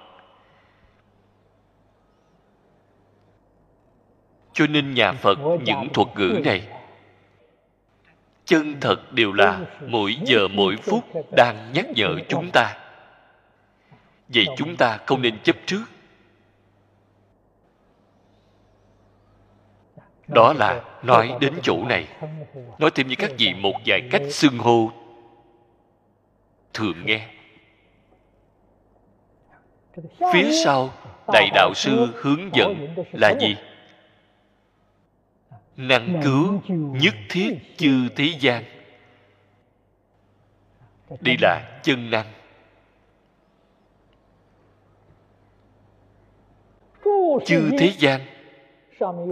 cho nên nhà phật những thuật ngữ này. Chân thật đều là mỗi giờ mỗi phút đang nhắc nhở chúng ta. Vậy chúng ta không nên chấp trước. Đó là nói đến chỗ này. nói thêm với các vị một vài cách xưng hô. Thường nghe. Phía sau đại đạo sư hướng dẫn là gì năng cứu nhất thiết chư thế gian. Đây là chân năng chư thế gian.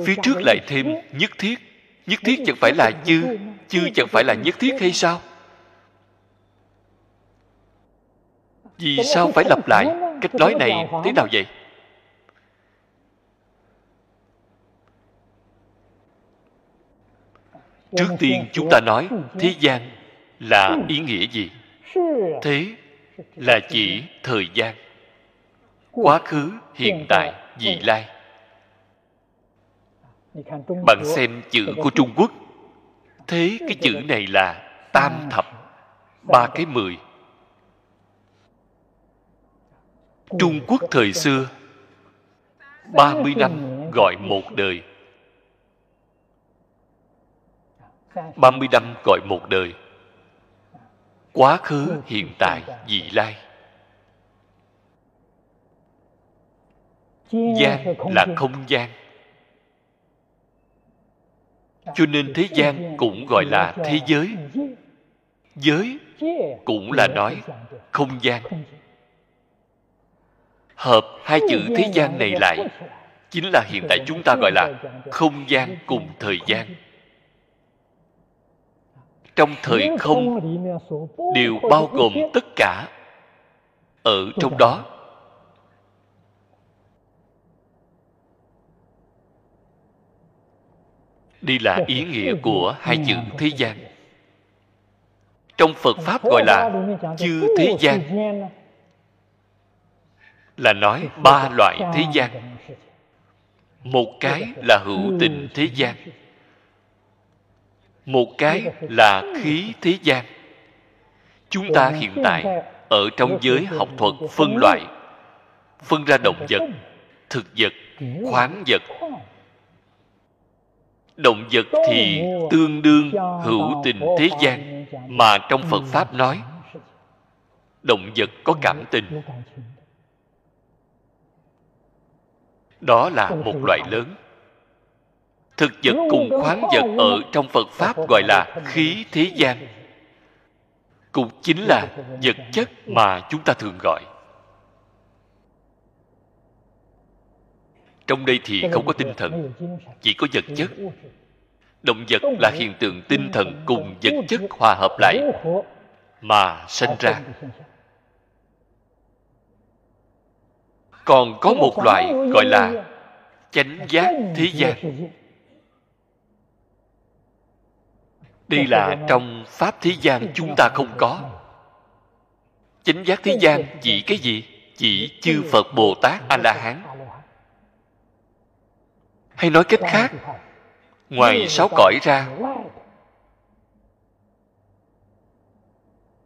phía trước lại thêm nhất thiết. Nhất thiết chẳng phải là chư. chư chẳng phải là nhất thiết hay sao? Vì sao phải lặp lại cách nói này thế nào vậy trước tiên chúng ta nói thế gian là ý nghĩa gì? Thế là chỉ thời gian. Quá khứ hiện tại. vị lai. Bạn xem chữ của trung quốc. Thế cái chữ này là tam thập ba cái mười. Trung quốc thời xưa ba mươi năm gọi một đời ba mươi năm gọi một đời. Quá khứ, hiện tại, vị lai. Gian là không gian. Cho nên thế gian cũng gọi là thế giới. Giới cũng là nói không gian. Hợp hai chữ thế gian này lại chính là hiện tại chúng ta gọi là không gian cùng thời gian trong thời không đều bao gồm tất cả ở trong đó. Đây là ý nghĩa của hai chữ thế gian. trong phật pháp gọi là chư thế gian. là nói ba loại thế gian. một cái là hữu tình thế gian một cái là khí thế gian. Chúng ta hiện tại ở trong giới học thuật phân loại, phân ra động vật, thực vật, khoáng vật. Động vật thì tương đương hữu tình thế gian mà trong phật pháp nói. Động vật có cảm tình. Đó là một loại lớn thực vật cùng khoáng vật ở trong phật pháp gọi là khí thế gian. Cũng chính là vật chất mà chúng ta thường gọi. Trong đây thì không có tinh thần chỉ có vật chất. Động vật là hiện tượng tinh thần cùng vật chất hòa hợp lại mà sinh ra. Còn có một loại gọi là chánh giác thế gian đây là trong pháp thế gian chúng ta không có. Chánh giác thế gian chỉ cái gì? Chỉ chư phật bồ tát a la hán hay nói cách khác, ngoài sáu cõi ra,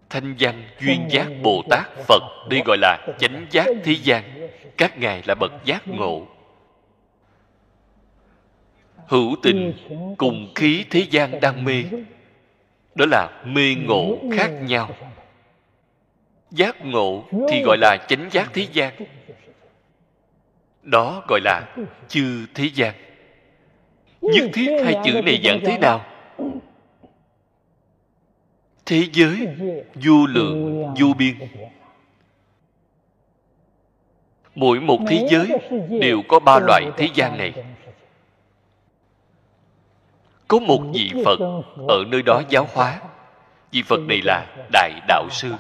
thanh văn duyên giác bồ tát phật đây gọi là chánh giác thế gian. Các ngài là bậc giác ngộ. Hữu tình cùng khí thế gian đang mê đó là mê ngộ khác nhau. giác ngộ thì gọi là chánh giác thế gian. Đó gọi là chư thế gian. Nhất thiết hai chữ này giảng thế nào? Thế giới vô lượng vô biên. Mỗi một thế giới đều có ba loại thế gian này có một vị phật ở nơi đó giáo hóa. Vị phật này là đại đạo sư.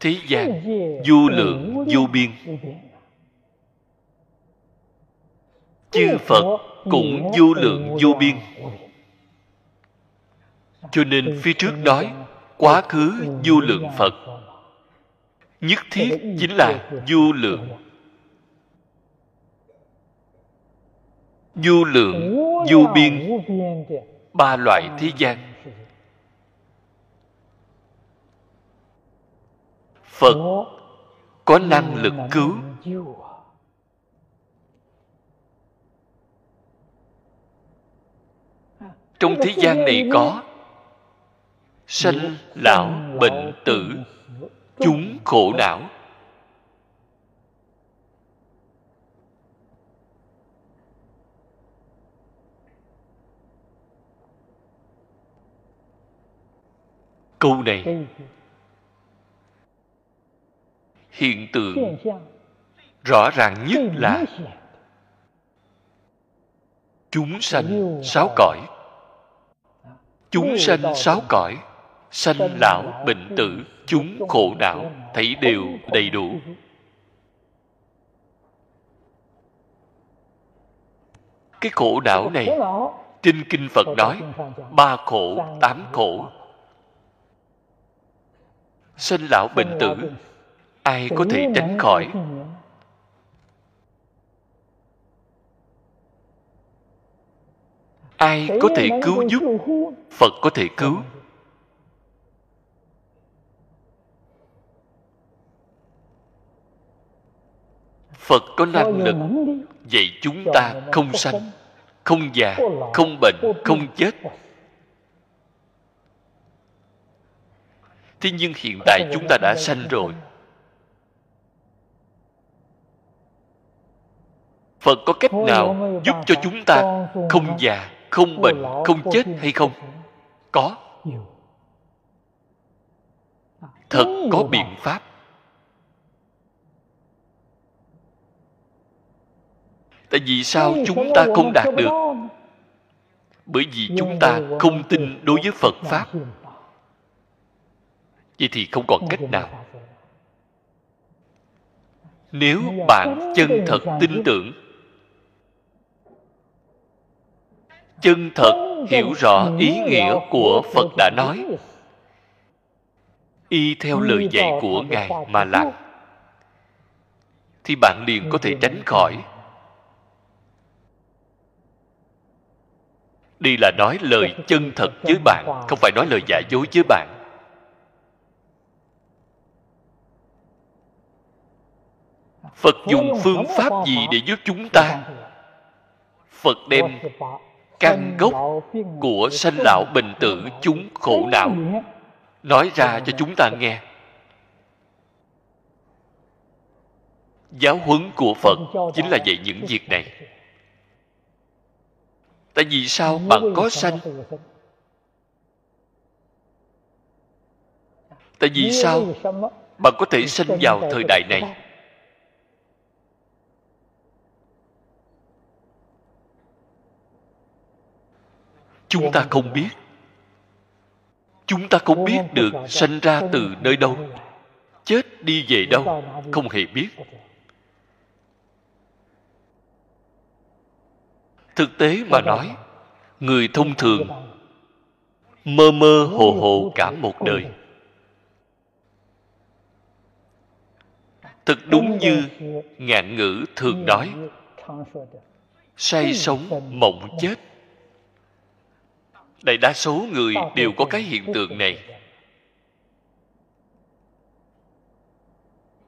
Thế gian vô lượng vô biên. chư phật cũng vô lượng vô biên. cho nên phía trước nói quá khứ vô lượng phật. nhất thiết chính là vô lượng vô lượng vô biên, ba loại thế gian. Phật có năng lực cứu. Trong thế gian này có sanh, lão, bệnh tử, chúng khổ não. Câu này. Hiện tượng rõ ràng nhất là chúng sanh sáu cõi. Chúng sanh sáu cõi sanh lão bệnh tử chúng khổ não thấy đều đầy đủ. Cái khổ não này trên kinh phật nói ba khổ tám khổ sanh lão bệnh tử ai có thể tránh khỏi? ai có thể cứu giúp? phật có thể cứu. Phật có năng lực dạy chúng ta không sanh không già không bệnh không chết thế nhưng hiện tại chúng ta đã sanh rồi. phật có cách nào giúp cho chúng ta không già không bệnh không chết hay không? có. Thật có biện pháp. Tại vì sao chúng ta không đạt được? bởi vì chúng ta không tin đối với phật pháp vậy thì không còn cách nào. Nếu bạn chân thật tin tưởng chân thật hiểu rõ ý nghĩa của phật đã nói. y theo lời dạy của ngài mà làm thì bạn liền có thể tránh khỏi. đây là nói lời chân thật với bạn không phải nói lời giả dối với bạn phật dùng phương pháp gì để giúp chúng ta? phật đem căn gốc của sanh lão bệnh tử chúng khổ não. Nói ra cho chúng ta nghe. Giáo huấn của phật chính là dạy những việc này. tại vì sao bạn có sanh? tại vì sao bạn có thể sinh vào thời đại này chúng ta không biết. Chúng ta không biết được sanh ra từ nơi đâu. Chết đi về đâu, không hề biết. Thực tế mà nói, người thông thường mơ mơ hồ hồ cả một đời. Thật đúng như ngạn ngữ thường nói, say sống mộng chết đại đa số người đều có cái hiện tượng này.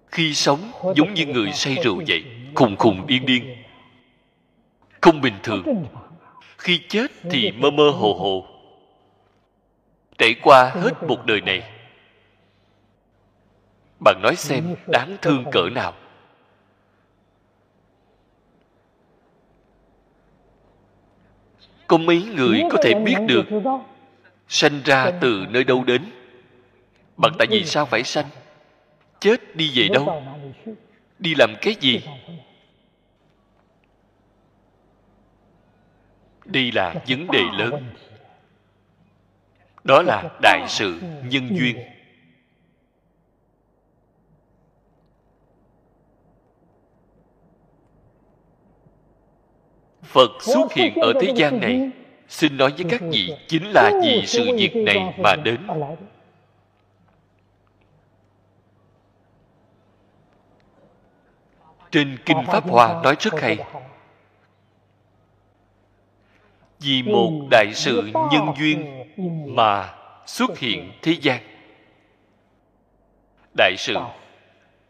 khi sống giống như người say rượu vậy khùng khùng điên. điên không bình thường. Khi chết thì mơ mơ hồ hồ. Trải qua hết một đời này bạn nói xem đáng thương cỡ nào có mấy người có thể biết được sanh ra từ nơi đâu đến? bạn tại vì sao phải sanh? Chết đi về đâu? đi làm cái gì? Đây là vấn đề lớn. đó là đại sự nhân duyên phật xuất hiện ở thế gian này. Xin nói với các vị chính là vì sự việc này mà đến. Trên kinh pháp hoa nói rất hay. Vì một đại sự nhân duyên mà xuất hiện thế gian. Đại sự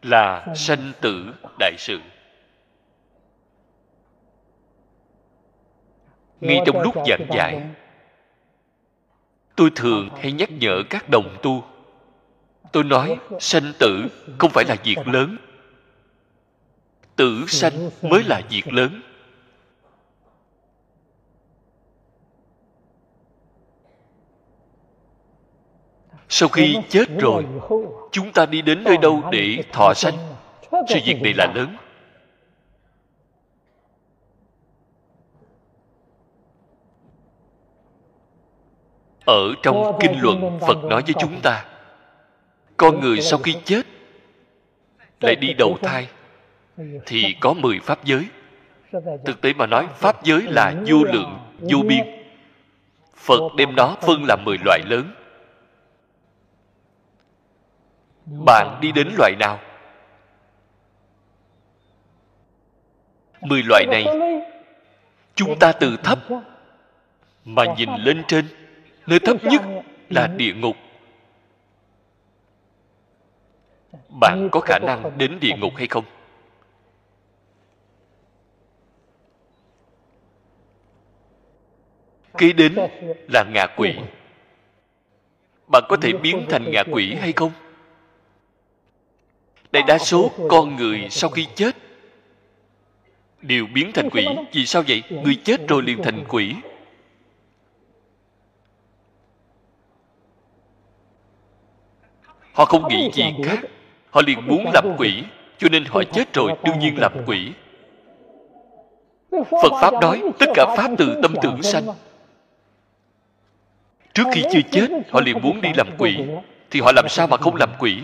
là sanh tử đại sự ngay trong lúc giảng giải tôi thường hay nhắc nhở các đồng tu. Tôi nói sanh tử không phải là việc lớn. tử sanh mới là việc lớn. Sau khi chết rồi chúng ta đi đến nơi đâu để thọ sanh? sự việc này là lớn ở trong kinh luận phật nói với chúng ta con người sau khi chết lại đi đầu thai thì có mười pháp giới. Thực tế mà nói pháp giới là vô lượng vô biên. phật đem nó phân làm mười loại lớn. Bạn đi đến loại nào? Mười loại này chúng ta từ thấp mà nhìn lên trên nơi thấp nhất là địa ngục. Bạn có khả năng đến địa ngục hay không? Kế đến là ngạ quỷ. Bạn có thể biến thành ngạ quỷ hay không? Đại đa số con người sau khi chết đều biến thành quỷ. vì sao vậy? Người chết rồi liền thành quỷ họ không nghĩ gì khác. họ liền muốn làm quỷ cho nên họ chết rồi đương nhiên làm quỷ. Phật pháp nói tất cả pháp từ tâm tưởng sanh. trước khi chưa chết họ liền muốn đi làm quỷ. thì họ làm sao mà không làm quỷ?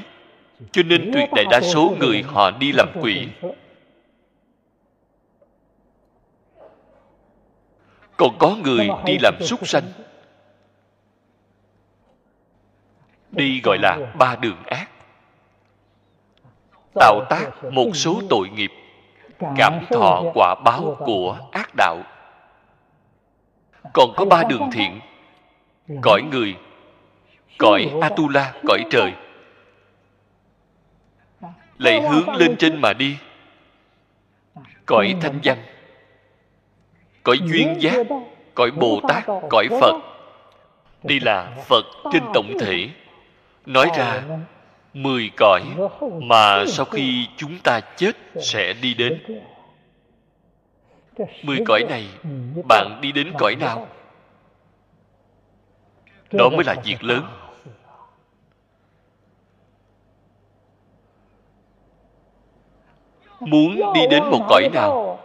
cho nên tuyệt đại đa số người họ đi làm quỷ. còn có người đi làm súc sanh đi gọi là ba đường ác. Tạo tác một số tội nghiệp, cảm thọ quả báo của ác đạo. Còn có ba đường thiện, cõi người, cõi atula, cõi trời. Lại hướng lên trên mà đi. Cõi thanh văn, cõi duyên giác, cõi bồ tát, cõi phật. Đây là phật trên tổng thể nói ra mười cõi mà sau khi chúng ta chết sẽ đi đến mười cõi này bạn đi đến cõi nào? đó mới là việc lớn. muốn đi đến một cõi nào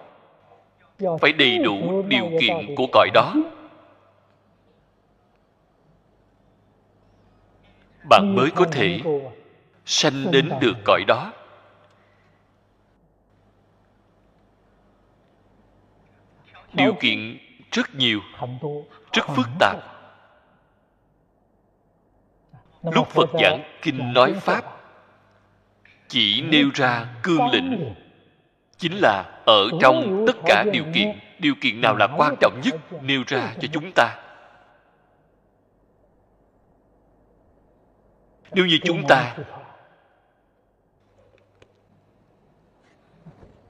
phải đầy đủ điều kiện của cõi đó bạn mới có thể sanh đến được cõi đó. Điều kiện rất nhiều rất phức tạp. lúc phật giảng kinh nói pháp chỉ nêu ra cương lĩnh. chính là ở trong tất cả điều kiện điều kiện nào là quan trọng nhất nêu ra cho chúng ta nếu như chúng ta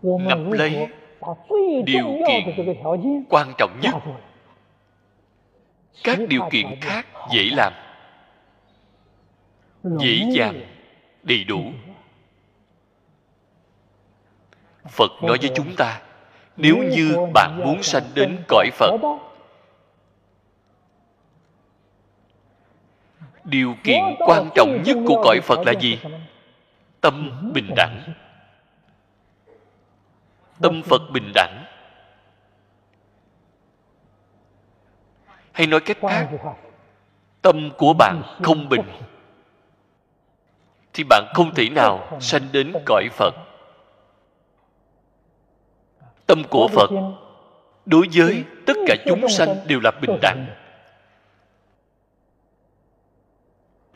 nắm lấy điều kiện quan trọng nhất, các điều kiện khác dễ làm, dễ dàng, đầy đủ. Phật nói với chúng ta, nếu như bạn muốn sanh đến cõi phật điều kiện quan trọng nhất của cõi phật là gì? Tâm bình đẳng. Tâm phật bình đẳng. Hay nói cách khác tâm của bạn không bình. Thì bạn không thể nào sanh đến cõi phật. tâm của phật đối với tất cả chúng sanh đều là bình đẳng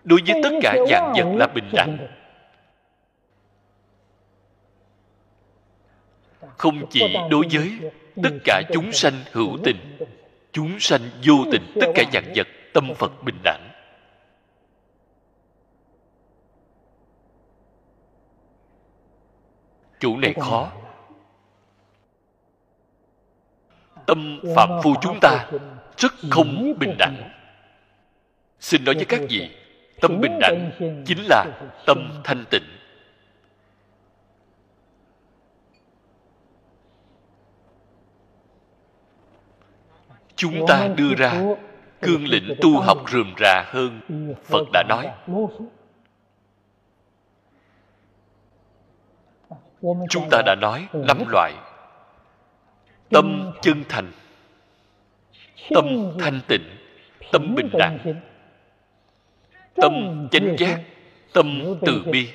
đối với tất cả dạng vật là bình đẳng. Không chỉ đối với tất cả chúng sanh hữu tình chúng sanh vô tình tất cả dạng vật tâm phật bình đẳng. Chủ này khó. tâm phạm phu chúng ta rất không bình đẳng. xin nói với các vị tâm bình đẳng chính là tâm thanh tịnh. Chúng ta đưa ra cương lĩnh tu học rườm rà hơn phật đã nói. chúng ta đã nói năm loại. Tâm chân thành tâm thanh tịnh tâm bình đẳng tâm chánh giác tâm từ bi.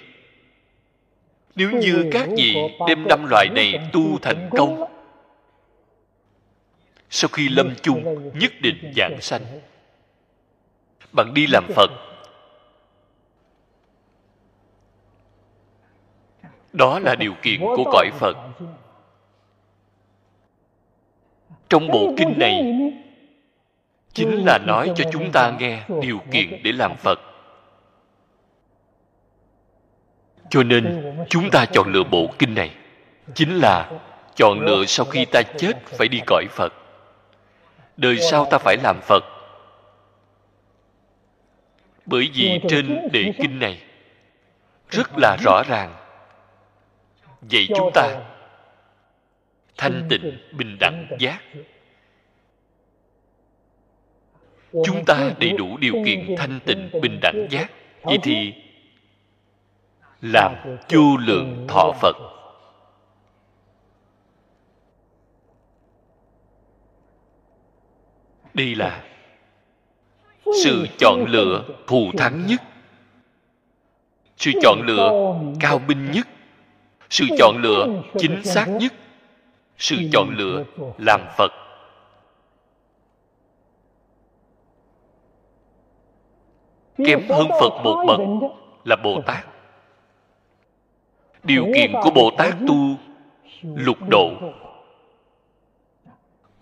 Nếu như các vị đem năm loại này tu thành công sau khi lâm chung nhất định giảng sanh bạn đi làm phật. đó là điều kiện của cõi phật. trong bộ kinh này chính là nói cho chúng ta nghe điều kiện để làm phật. Cho nên chúng ta chọn lựa bộ kinh này. Chính là chọn lựa sau khi ta chết phải đi cõi phật. Đời sau ta phải làm phật. Bởi vì trên đề kinh này rất là rõ ràng. Vậy chúng ta thanh tịnh bình đẳng giác chúng ta đầy đủ điều kiện thanh tịnh bình đẳng giác. vậy thì làm chu lượng thọ phật. Đây là sự chọn lựa thù thắng nhất. Sự chọn lựa cao minh nhất. Sự chọn lựa chính xác nhất. Sự chọn lựa làm phật kém hơn phật một bậc là bồ tát. Điều kiện của bồ tát tu lục độ.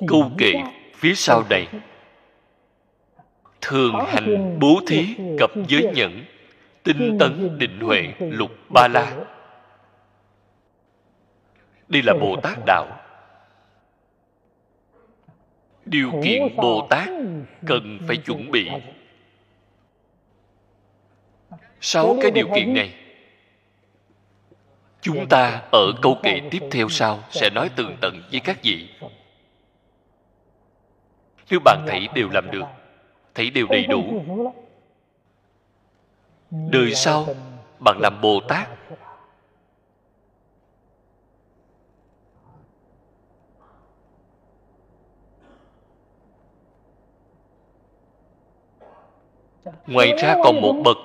Câu kệ phía sau này thường hành bố thí cập giới nhẫn tinh tấn định huệ lục ba la. đây là bồ tát đạo. Điều kiện bồ tát cần phải chuẩn bị sáu cái điều kiện này. Chúng ta ở câu kệ tiếp theo sau sẽ nói tường tận với các vị. Nếu bạn thấy đều làm được thấy đều đầy đủ đời sau bạn làm bồ tát. Ngoài ra còn một bậc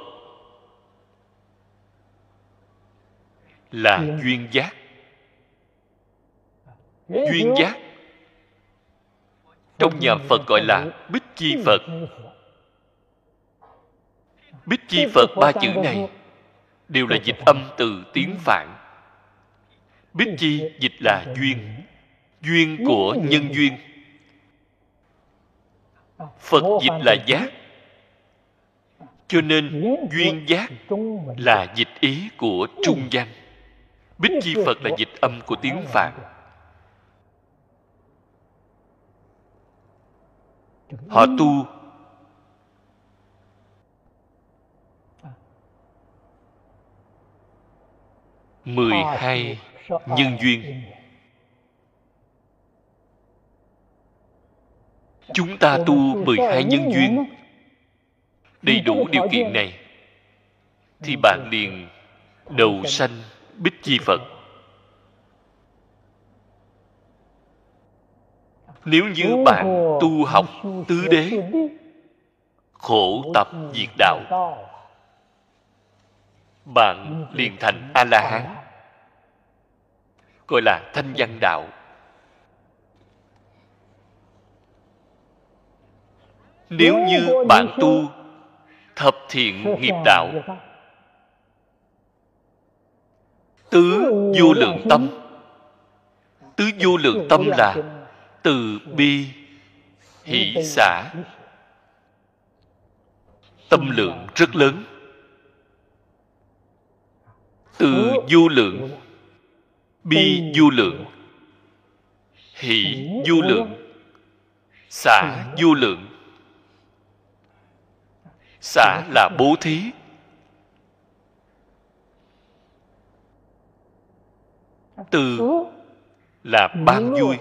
là duyên giác. Duyên giác. Trong nhà phật gọi là bích chi phật. bích chi phật ba chữ này đều là dịch âm từ tiếng phạn. Bích chi dịch là duyên. duyên của nhân duyên. Phật dịch là giác. cho nên duyên giác là dịch ý của trung văn bích chi phật là dịch âm của tiếng phạn. Họ tu. Mười hai nhân duyên. Chúng ta tu mười hai nhân duyên. Đầy đủ điều kiện này, thì bạn liền đầu sanh bích chi phật. Nếu như bạn tu học tứ đế, khổ tập diệt đạo, bạn liền thành a la hán gọi là thanh văn đạo. Nếu như bạn tu thập thiện nghiệp đạo tứ vô lượng tâm. Tứ vô lượng tâm là từ bi hỷ xả. Tâm lượng rất lớn. Từ vô lượng. bi vô lượng. Hỷ vô lượng. xả. vô lượng. Xả là bố thí từ là ban vui.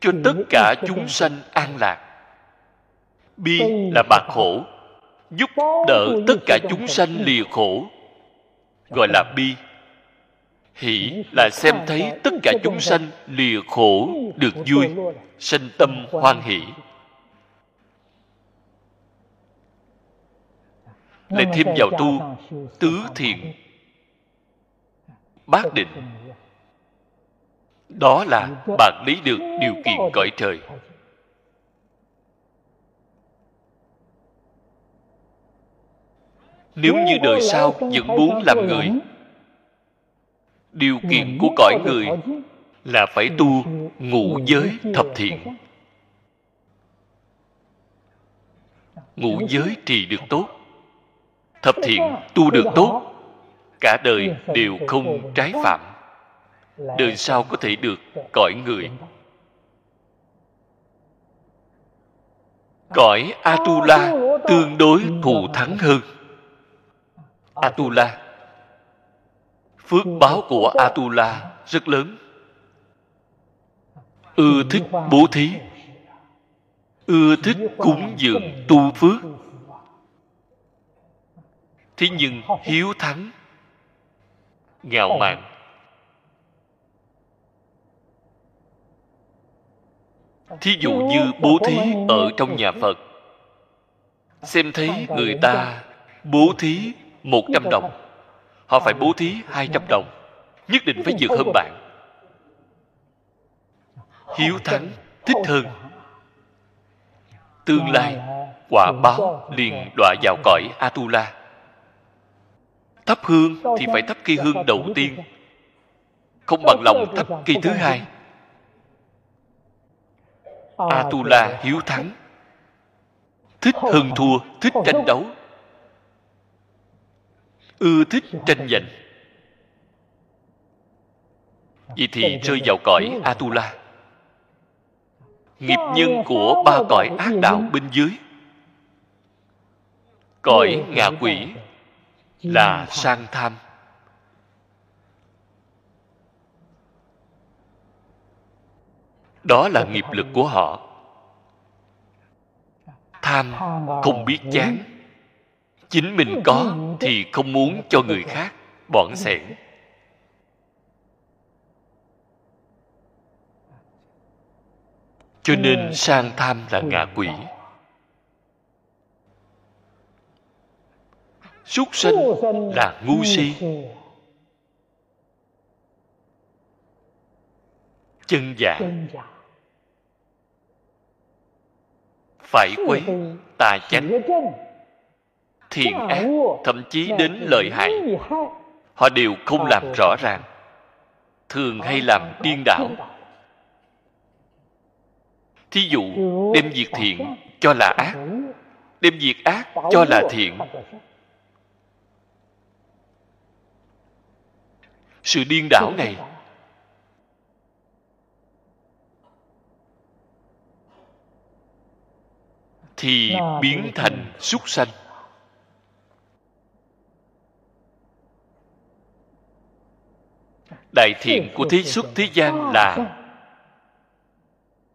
Cho tất cả chúng sanh an lạc. Bi là bạc khổ. Giúp đỡ tất cả chúng sanh lìa khổ. Gọi là bi. Hỷ là xem thấy tất cả chúng sanh lìa khổ được vui. sanh tâm hoan hỷ. Lại thêm vào tu tứ thiện bát định. Đó là bạn lấy được điều kiện cõi trời. Nếu như đời sau vẫn muốn làm người, điều kiện của cõi người là phải tu ngũ giới thập thiện. Ngũ giới trì được tốt, thập thiện tu được tốt cả đời đều không trái phạm. Đời sau có thể được cõi người. cõi atula tương đối thù thắng hơn. Atula. phước báo của atula rất lớn. Ưa thích bố thí. ưa thích cúng dường tu phước. thế nhưng hiếu thắng ngạo mạn. Thí dụ như bố thí ở trong nhà phật. Xem thấy người ta bố thí một trăm đồng. họ phải bố thí hai trăm đồng nhất định phải vượt hơn bạn hiếu thắng thích hơn tương lai quả báo liền đọa vào cõi atula thắp hương thì phải thắp cây hương đầu tiên. không? Bằng lòng thắp cây thứ hai. Atula hiếu thắng. Thích hơn thua thích tranh đấu. Ưa thích tranh giành. Vậy thì rơi vào cõi atula. Nghiệp nhân của ba cõi ác đạo bên dưới. Cõi ngạ quỷ là sang tham. Đó là nghiệp lực của họ. Tham không biết chán. Chính mình có thì không muốn cho người khác bỏn sẻn cho nên sang tham là ngạ quỷ súc sinh là ngu si. Chân giả. Phải quấy tà chánh. Thiện ác, thậm chí đến lợi hại. Họ đều không làm rõ ràng. Thường hay làm điên đảo. Thí dụ, đem việc thiện cho là ác, đem việc ác cho là thiện. Sự điên đảo này. Thì biến thành súc sanh. Đại thiện của thế xuất thế gian là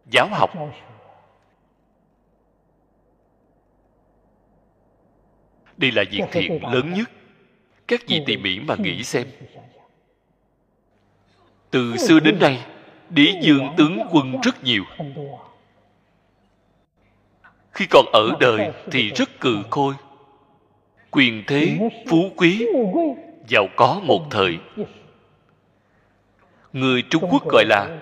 giáo học. Đây là việc thiện lớn nhất. Các vị tỉ mỉ mà nghĩ xem từ xưa đến nay, đế dương tướng quân rất nhiều. Khi còn ở đời thì rất cừ khôi. Quyền thế, phú quý, giàu có một thời. Người trung quốc gọi là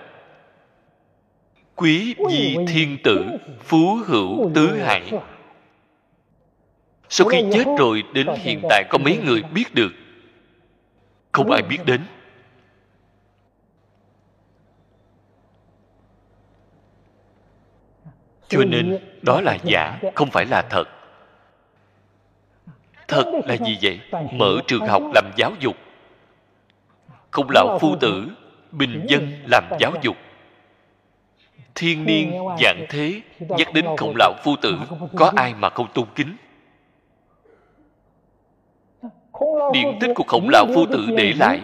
quý di thiên tử, phú hữu tứ hải sau khi chết rồi, đến hiện tại có mấy người biết được? Không ai biết đến. Cho nên, đó là giả, không phải là thật. Thật là gì vậy? Mở trường học làm giáo dục. Không lão phu tử, bình dân làm giáo dục. Thiên niên, dạng thế, nhắc đến khổng lão phu tử, có ai mà không tôn kính? Điện tích của khổng lão phu tử để lại.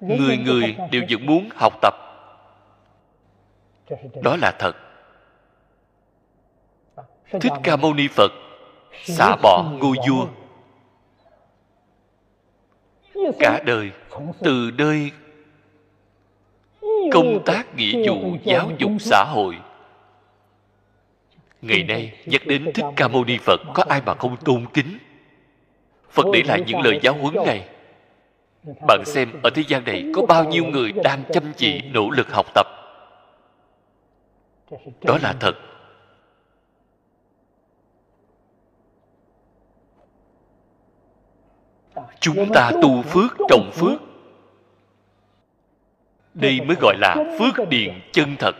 Người người đều vẫn muốn học tập. Đó là thật thích ca mâu ni phật, xả bỏ ngôi vua. Cả đời, từ nơi công tác nghĩa vụ giáo dục xã hội, ngày nay nhắc đến thích ca mâu ni phật, có ai mà không tôn kính? Phật để lại những lời giáo huấn này. Bạn xem, ở thế gian này có bao nhiêu người đang chăm chỉ, nỗ lực học tập? Đó là thật. Chúng ta tu phước trồng phước. Đây mới gọi là phước điền chân thật.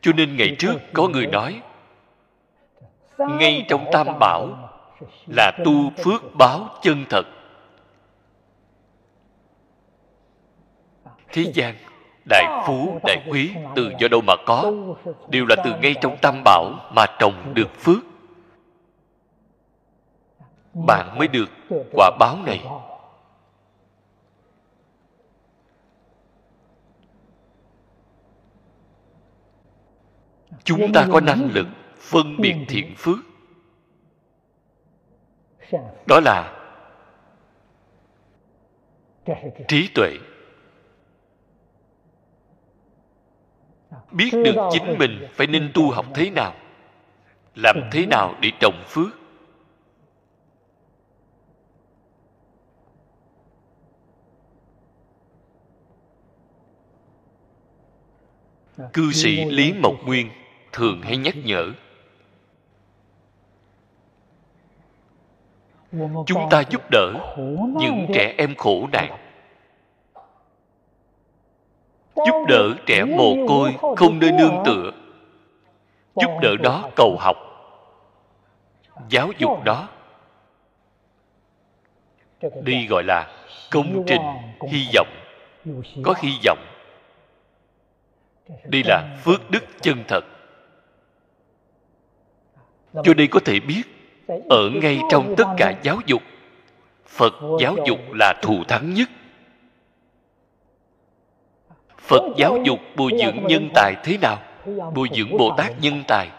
Cho nên ngày trước có người nói, ngay trong tam bảo là tu phước báo chân thật. Thế gian, đại phú, đại quý, từ do đâu mà có, đều là từ ngay trong tam bảo mà trồng được phước bạn mới được quả báo này. Chúng ta có năng lực phân biệt thiện phước. Đó là trí tuệ. Biết được chính mình phải nên tu học thế nào, làm thế nào để trồng phước. Cư sĩ lý mộc nguyên thường hay nhắc nhở chúng ta giúp đỡ những trẻ em khổ nạn giúp đỡ trẻ mồ côi không nơi nương tựa giúp đỡ đó cầu học giáo dục đó. Đi gọi là công trình hy vọng. Có hy vọng đây là phước đức chân thật. Cho nên có thể biết, ở ngay trong tất cả giáo dục, phật giáo dục là thù thắng nhất. Phật giáo dục bồi dưỡng nhân tài thế nào? Bồi dưỡng bồ tát nhân tài.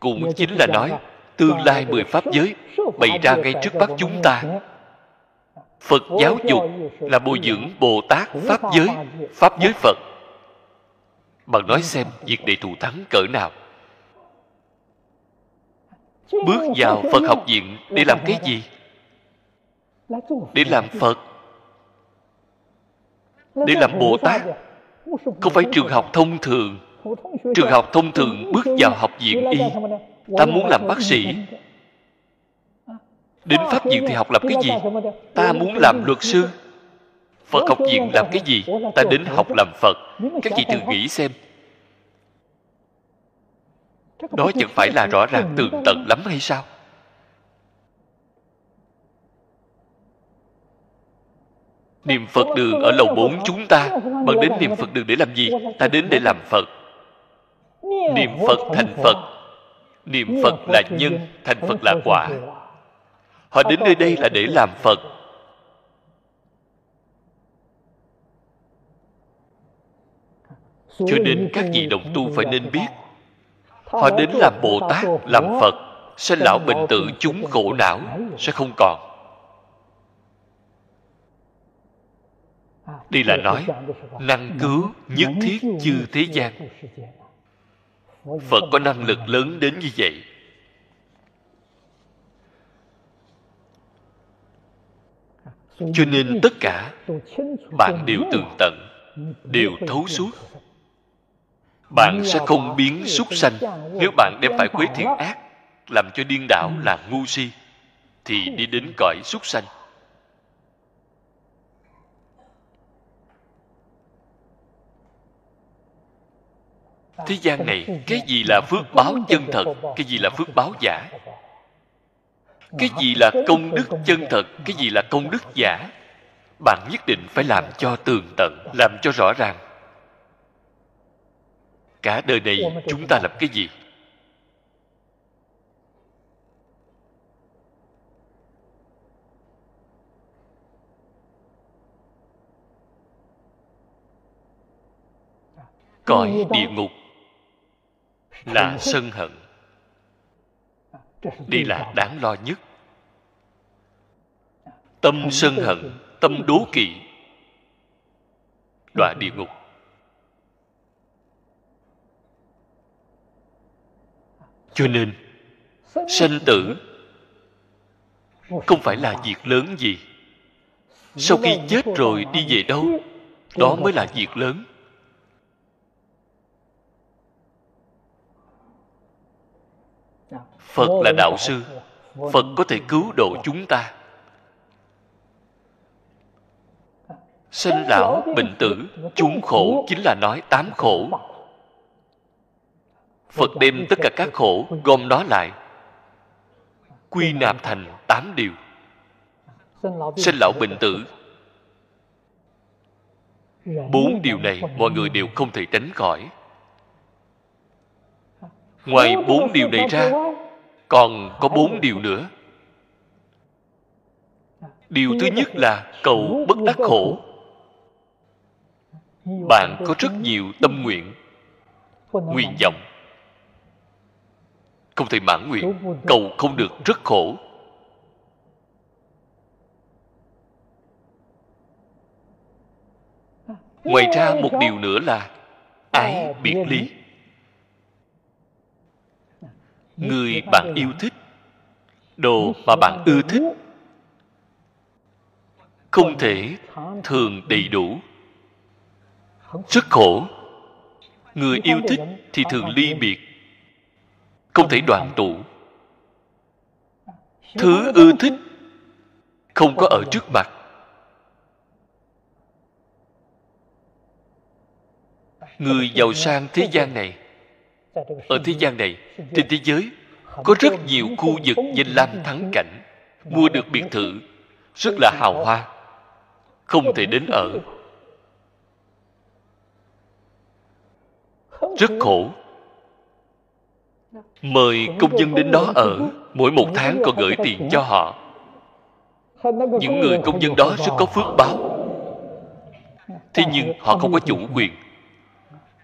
Cũng chính là nói, tương lai mười pháp giới bày ra ngay trước mắt chúng ta phật giáo dục là bồi dưỡng bồ tát pháp giới pháp giới phật. Bạn nói xem việc này thù thắng cỡ nào. Bước vào phật học viện để làm cái gì? Để làm phật. để làm bồ tát không phải trường học thông thường. Trường học thông thường bước vào học viện y ta muốn làm bác sĩ đến pháp viện thì học làm cái gì? Ta muốn làm luật sư. Phật học viện làm cái gì? Ta đến học làm phật. Các vị thử nghĩ xem. Đó chẳng phải là rõ ràng tường tận lắm hay sao? Niệm phật đường ở lầu 4 chúng ta. Bạn đến niệm phật đường để làm gì? Ta đến để làm phật. Niệm phật thành phật. Niệm phật là nhân, thành phật là quả họ đến nơi đây là để làm phật. Cho nên các vị đồng tu phải nên biết họ đến làm bồ tát làm phật sinh lão bệnh tử chúng khổ não sẽ không còn. Đây là nói năng cứu nhất thiết chư thế gian. phật có năng lực lớn đến như vậy cho nên tất cả bạn đều tường tận, đều thấu suốt. Bạn sẽ không biến súc sanh. Nếu bạn đem phải quế thiện ác, làm cho điên đảo là ngu si, thì đi đến cõi súc sanh. Thế gian này, cái gì là phước báo chân thật, cái gì là phước báo giả? Cái gì là công đức chân thật cái gì là công đức giả? Bạn nhất định phải làm cho tường tận làm cho rõ ràng. Cả đời này chúng ta làm cái gì? Cõi địa ngục là sân hận đây là đáng lo nhất. Tâm sân hận tâm đố kỵ đọa địa ngục. cho nên sanh tử không phải là việc lớn gì. Sau khi chết rồi đi về đâu đó mới là việc lớn phật là đạo sư. Phật có thể cứu độ chúng ta. Sinh lão bệnh tử, chúng khổ chính là nói tám khổ. Phật đem tất cả các khổ gom nó lại, quy nạp thành tám điều. Sinh lão bệnh tử. Bốn điều này mọi người đều không thể tránh khỏi ngoài bốn điều này ra, còn có bốn điều nữa. Điều thứ nhất là cầu bất đắc khổ. Bạn có rất nhiều tâm nguyện nguyện vọng. Không thể mãn nguyện, cầu không được, rất khổ. Ngoài ra một điều nữa là ái biệt ly người bạn yêu thích. đồ mà bạn ưa thích. Không thể thường đầy đủ. Rất khổ. Người yêu thích thì thường ly biệt. Không thể đoàn tụ. Thứ ưa thích không có ở trước mặt. Người giàu sang thế gian này ở thế gian này, trên thế giới, có rất nhiều khu vực danh lam thắng cảnh. Mua được biệt thự, rất là hào hoa, không thể đến ở. Rất khổ. Mời công dân đến đó ở, mỗi một tháng còn gửi tiền cho họ. Những người công dân đó rất có phước báo. Thế nhưng họ không có chủ quyền.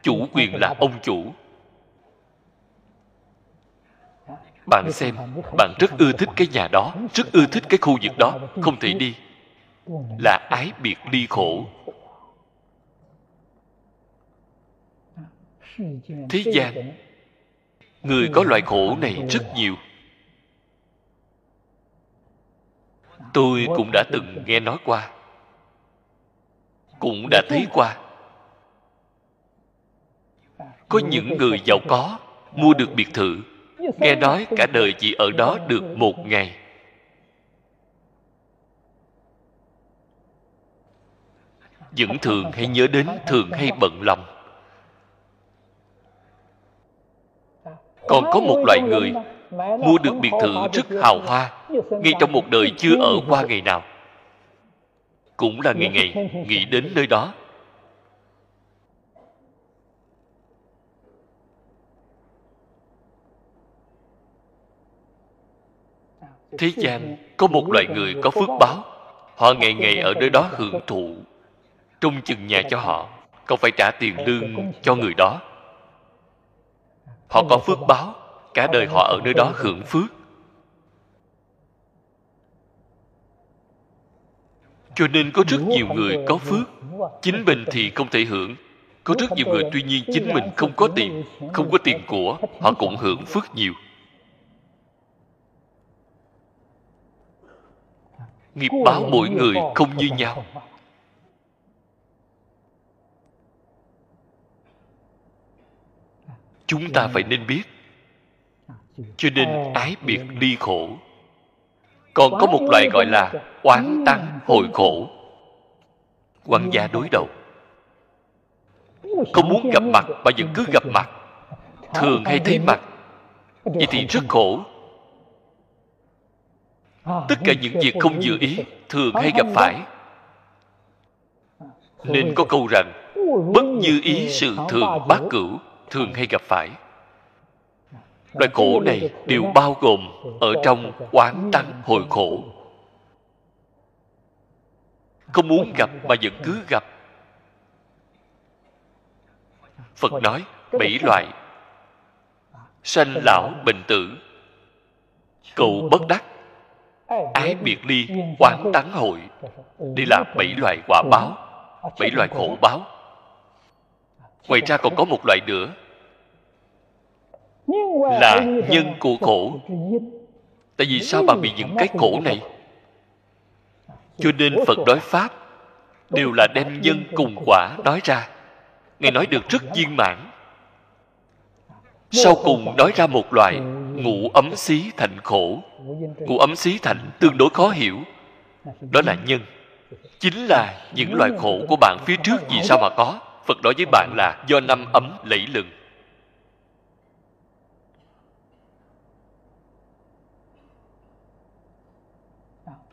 Chủ quyền là ông chủ. Bạn xem, bạn rất ưa thích cái nhà đó, rất ưa thích cái khu vực đó, không thể đi. Là ái biệt ly khổ. Thế gian, người có loại khổ này rất nhiều. Tôi cũng đã từng nghe nói qua, cũng đã thấy qua. Có những người giàu có, mua được biệt thự nghe nói cả đời chỉ ở đó được một ngày. Vẫn thường hay nhớ đến, thường hay bận lòng. Còn có một loại người mua được biệt thự rất hào hoa ngay trong một đời chưa ở qua ngày nào. Cũng là ngày ngày nghĩ đến nơi đó. Thế gian có một loại người có phước báo. Họ ngày ngày ở nơi đó hưởng thụ trông chừng nhà cho họ không phải trả tiền lương cho người đó. Họ có phước báo cả đời họ ở nơi đó hưởng phước. Cho nên có rất nhiều người có phước chính mình thì không thể hưởng. Có rất nhiều người tuy nhiên chính mình không có tiền không có tiền của họ cũng hưởng phước nhiều nghiệp báo mỗi người không như nhau. chúng ta phải nên biết cho nên ái biệt ly khổ. Còn có một loại gọi là oán tăng hồi khổ. quan gia đối đầu. Không muốn gặp mặt mà vẫn cứ gặp mặt. Thường hay thấy mặt vậy thì rất khổ tất cả những việc không dự ý thường hay gặp phải. Nên có câu rằng bất như ý sự thường bát cửu thường hay gặp phải. Loại khổ này đều bao gồm ở trong quán tăng hồi khổ. không muốn gặp mà vẫn cứ gặp. Phật nói bảy loại sanh lão bệnh tử. Cầu bất đắc ái biệt ly quán tán hội. Đây là bảy loại quả báo bảy loại khổ báo. Ngoài ra còn có một loại nữa. Là nhân của khổ. tại vì sao bạn bị những cái khổ này? cho nên phật nói pháp đều là đem nhân cùng quả nói ra. Ngài nói được rất viên mãn sau cùng nói ra một loại ngũ ấm xí thành khổ. Ngũ ấm xí thành tương đối khó hiểu. đó là nhân. Chính là những loại khổ của bạn phía trước vì sao mà có? Phật nói với bạn là do năm ấm lẫy lừng.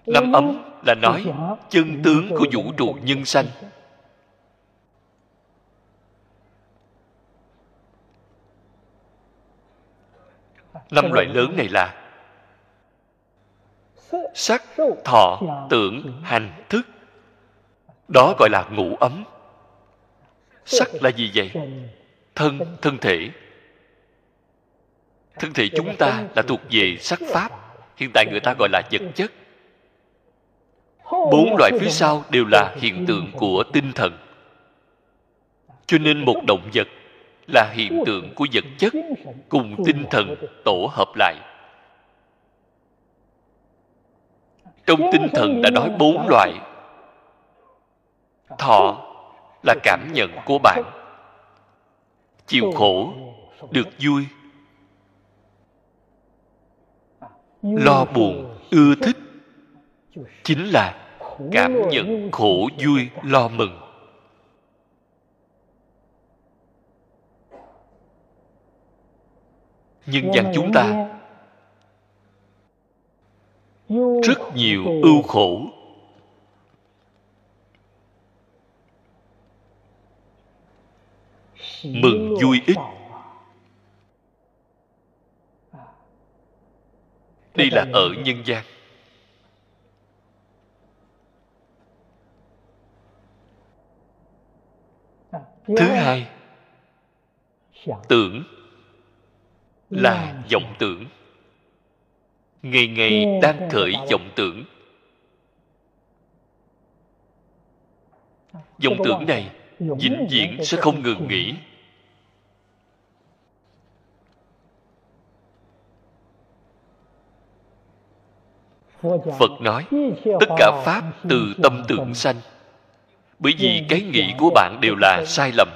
Năm ấm là nói chân tướng của vũ trụ nhân sanh năm loại lớn này là sắc thọ tưởng hành thức. Đó gọi là ngũ ấm. Sắc là gì vậy? Thân thân thể. Thân thể chúng ta là thuộc về sắc pháp hiện tại người ta gọi là vật chất. Bốn loại phía sau đều là hiện tượng của tinh thần. Cho nên một động vật là hiện tượng của vật chất cùng tinh thần tổ hợp lại. Trong tinh thần đã nói bốn loại, thọ là cảm nhận của bạn, chịu khổ được vui, lo buồn ưa thích chính là cảm nhận khổ vui lo mừng. Nhân gian chúng ta rất nhiều ưu khổ. Mừng vui ít. đây là ở nhân gian. Thứ hai tưởng là vọng tưởng. Ngày ngày đang khởi vọng tưởng. Vọng tưởng này vĩnh viễn sẽ không ngừng nghỉ. Phật nói tất cả pháp từ tâm tưởng sanh. Bởi vì cái nghĩ của bạn đều là sai lầm.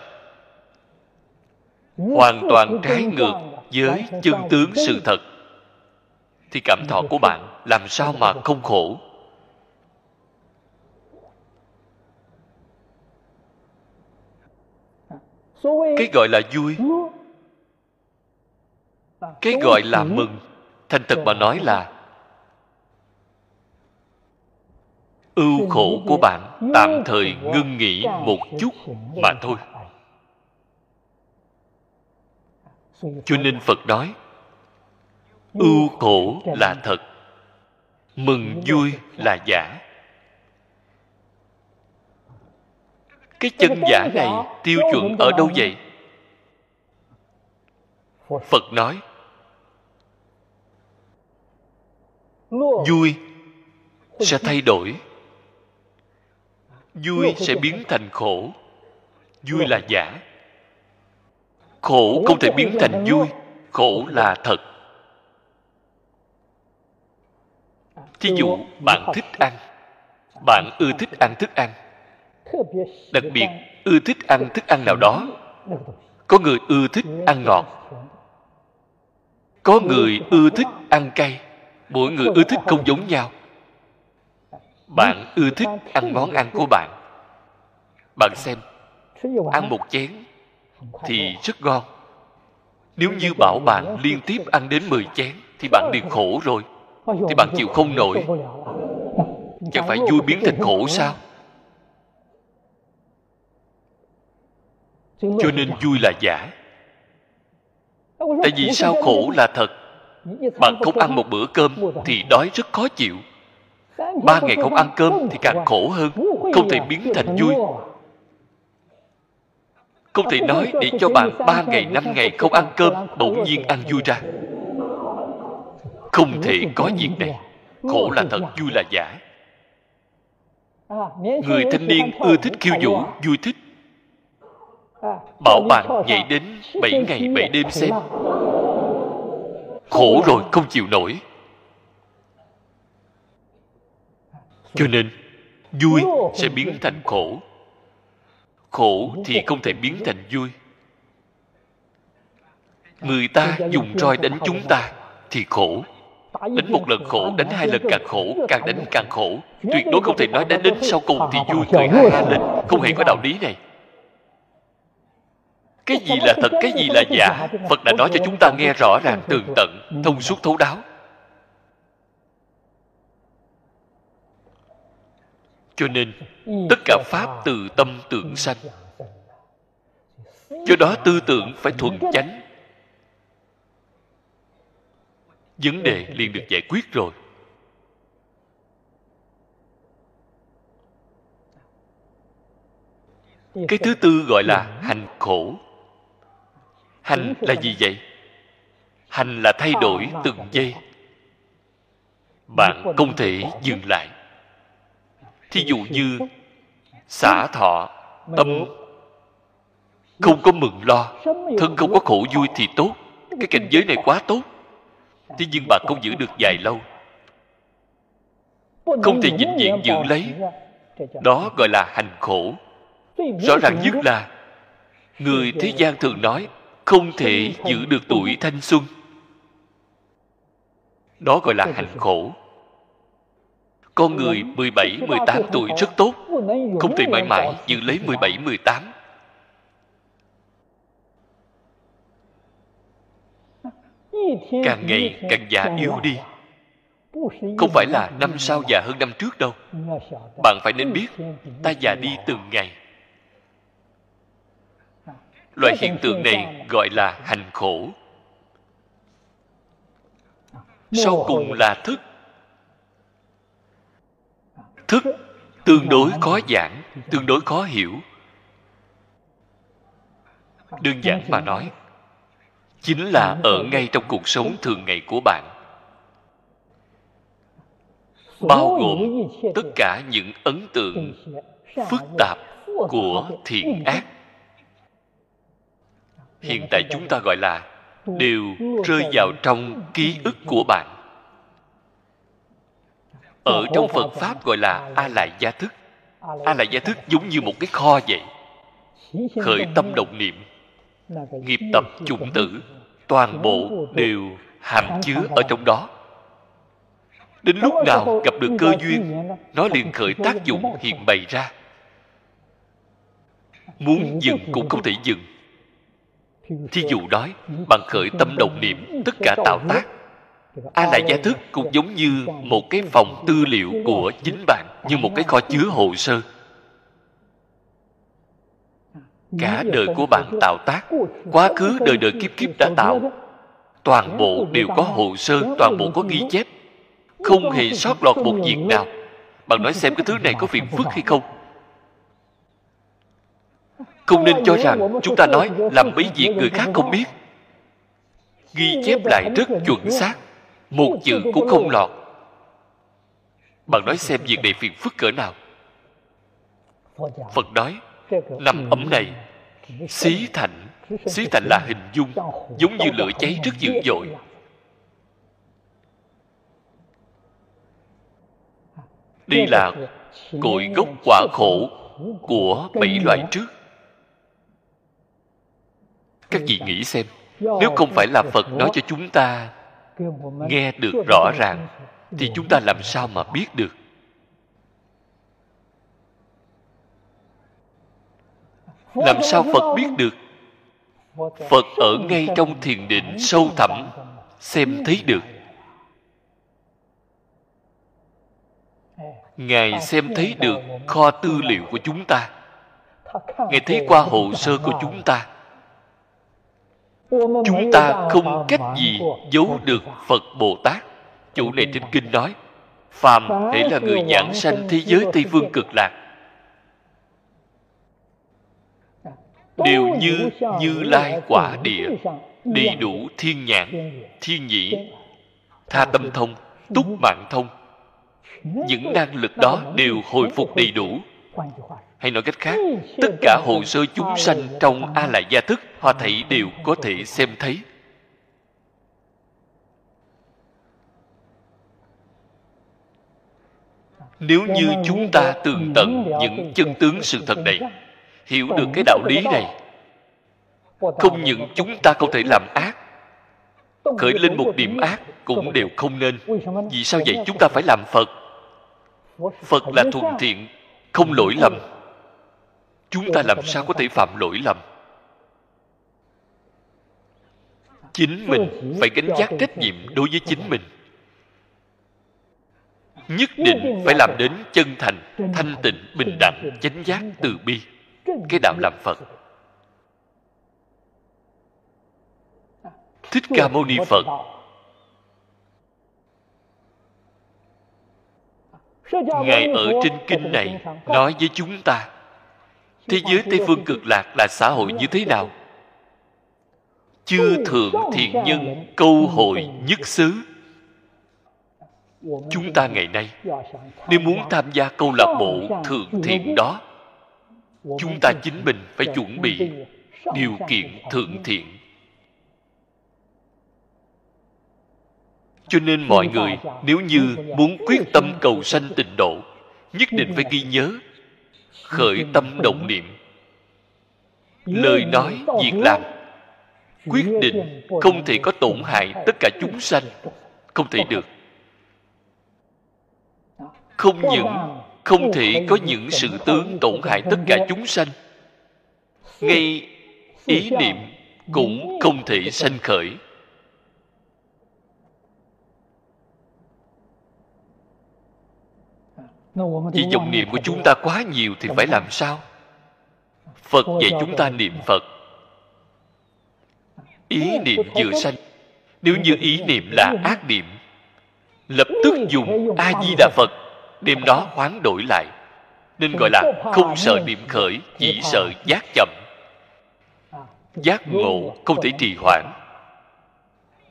Hoàn toàn trái ngược với chân tướng sự thật thì cảm thọ của bạn làm sao mà không khổ? Cái gọi là vui cái gọi là mừng. Thành thật mà nói là ưu khổ của bạn tạm thời ngưng nghỉ một chút mà thôi cho nên phật nói, ưu khổ là thật, mừng vui là giả. Cái chân giả này tiêu chuẩn ở đâu vậy? Phật nói, vui sẽ thay đổi, vui sẽ biến thành khổ, vui là giả khổ không thể biến thành vui khổ là thật. Thí dụ bạn thích ăn bạn ưa thích ăn thức ăn. Đặc biệt ưa thích ăn thức ăn nào đó có người ưa thích ăn ngọt có người ưa thích ăn cay mỗi người ưa thích không giống nhau. Bạn ưa thích ăn món ăn của bạn. Bạn xem ăn một chén thì rất ngon. Nếu như bảo bạn liên tiếp ăn đến 10 chén thì bạn liền khổ rồi. Thì bạn chịu không nổi. chẳng phải vui biến thành khổ sao? Cho nên vui là giả. Tại vì sao khổ là thật? Bạn không ăn một bữa cơm thì đói rất khó chịu. Ba ngày không ăn cơm thì càng khổ hơn. Không thể biến thành vui không thể nói để cho bạn ba ngày, năm ngày không ăn cơm, bỗng nhiên ăn vui ra. Không thể có việc này. Khổ là thật, vui là giả. Người thanh niên ưa thích khiêu vũ vui thích. Bảo bạn nhảy đến bảy ngày, bảy đêm xem. Khổ rồi, không chịu nổi. Cho nên, vui sẽ biến thành khổ khổ thì không thể biến thành vui. Người ta dùng roi đánh chúng ta thì khổ. Đánh một lần khổ, đánh hai lần càng khổ, càng đánh càng khổ. Tuyệt đối không thể nói đánh đến sau cùng thì vui cười ha ha lên. Không hề có đạo lý này. Cái gì là thật, cái gì là giả, phật đã nói cho chúng ta nghe rõ ràng tường tận, thông suốt thấu đáo. Cho nên tất cả pháp từ tâm tưởng sanh. Do đó tư tưởng phải thuần chánh. Vấn đề liền được giải quyết rồi. Cái thứ tư gọi là hành khổ. Hành là gì vậy? Hành là thay đổi từng giây. Bạn không thể dừng lại thí dụ như xả thọ tâm không có mừng lo thân không có khổ vui thì tốt. Cái cảnh giới này quá tốt. Thế nhưng bạn không giữ được dài lâu. Không thể vĩnh viễn giữ lấy. đó gọi là hành khổ. Rõ ràng nhất là người thế gian thường nói không thể giữ được tuổi thanh xuân. Đó gọi là hành khổ con người 17, 18 tuổi rất tốt Không thể mãi mãi giữ lấy 17, 18 Càng ngày càng già yếu đi. Không phải là năm sau già hơn năm trước đâu. Bạn phải nên biết Ta già đi từng ngày. Loại hiện tượng này gọi là hành khổ. Sau cùng là thức thức tương đối khó giảng, tương đối khó hiểu. Đơn giản mà nói, chính là ở ngay trong cuộc sống thường ngày của bạn. Bao gồm tất cả những ấn tượng, phức tạp của thiện ác. Hiện tại chúng ta gọi là đều rơi vào trong ký ức của bạn ở trong phật pháp gọi là a lại gia thức. A lại gia thức giống như một cái kho vậy. Khởi tâm động niệm nghiệp tập chủng tử toàn bộ đều hàm chứa ở trong đó. Đến lúc nào gặp được cơ duyên nó liền khởi tác dụng hiện bày ra. Muốn dừng cũng không thể dừng. Thí dụ nói bằng khởi tâm động niệm tất cả tạo tác a lại gia thức cũng giống như một cái phòng tư liệu của chính bạn, như một cái kho chứa hồ sơ. Cả đời của bạn tạo tác, quá khứ đời đời kiếp kiếp đã tạo. Toàn bộ đều có hồ sơ, toàn bộ có ghi chép. Không hề sót lọt một việc nào. Bạn nói xem cái thứ này có phiền phức hay không? Không nên cho rằng chúng ta nói làm mấy việc người khác không biết. Ghi chép lại rất chuẩn xác một chữ cũng không lọt. Bạn nói xem việc này phiền phức cỡ nào. Phật nói năm ấm này xí thành xí thành là hình dung giống như lửa cháy rất dữ dội. Đây là cội gốc quả khổ của bảy loại trước. Các vị nghĩ xem nếu không phải là phật nói. cho chúng ta nghe được rõ ràng thì chúng ta làm sao mà biết được? Làm sao phật biết được? Phật ở ngay trong thiền định sâu thẳm xem thấy được. Ngài xem thấy được kho tư liệu của chúng ta. ngài thấy qua hồ sơ của chúng ta chúng ta không cách gì giấu được phật bồ tát. Chủ này trên kinh nói, phàm hễ là người giảng sanh thế giới tây phương cực lạc. Đều như như lai quả địa, đầy đủ thiên nhãn, thiên nhĩ, tha tâm thông, túc mạng thông. Những năng lực đó đều hồi phục đầy đủ hay nói cách khác tất cả hồ sơ chúng sanh trong a la gia thức họ thảy đều có thể xem thấy. Nếu như chúng ta tường tận những chân tướng sự thật này hiểu được cái đạo lý này không những chúng ta không thể làm ác khởi lên một điểm ác cũng đều không nên. Vì sao vậy? chúng ta phải làm phật. Phật là thuận thiện không lỗi lầm. Chúng ta làm sao có thể phạm lỗi lầm? Chính mình phải gánh giác trách nhiệm đối với chính mình. Nhất định phải làm đến chân thành thanh tịnh bình đẳng chánh giác từ bi. Cái đạo làm phật. Thích ca mâu ni phật ngài ở trên kinh này nói với chúng ta thế giới tây phương cực lạc là xã hội như thế nào? Chư thượng thiện nhân câu hội nhất xứ. Chúng ta ngày nay nếu muốn tham gia câu lạc bộ thượng thiện đó chúng ta chính mình phải chuẩn bị điều kiện thượng thiện cho nên mọi người nếu như muốn quyết tâm cầu sanh tịnh độ nhất định phải ghi nhớ khởi tâm động niệm lời nói việc làm quyết định không thể có tổn hại tất cả chúng sanh không thể được không những không thể có những sự tướng tổn hại tất cả chúng sanh ngay ý niệm cũng không thể sanh khởi vì dòng niệm của chúng ta quá nhiều thì phải làm sao? Phật dạy chúng ta niệm phật. Ý niệm vừa sanh. Nếu như ý niệm là ác niệm lập tức dùng a di đà phật đem nó hoán đổi lại. Nên gọi là không sợ niệm khởi chỉ sợ giác chậm. Giác ngộ không thể trì hoãn.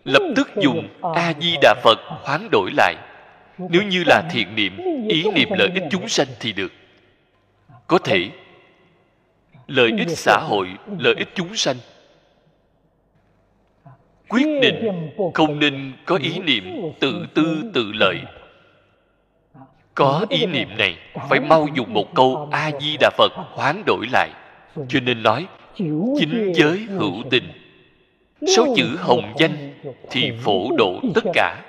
Lập tức dùng a di đà phật hoán đổi lại nếu như là thiện niệm, ý niệm lợi ích chúng sanh thì được. Có thể, lợi ích xã hội, lợi ích chúng sanh. Quyết định không nên có ý niệm tự tư, tự lợi. Có ý niệm này, phải mau dùng một câu a di đà phật hoán đổi lại. Cho nên nói, chính giới hữu tình. Sáu chữ hồng danh thì phổ độ tất cả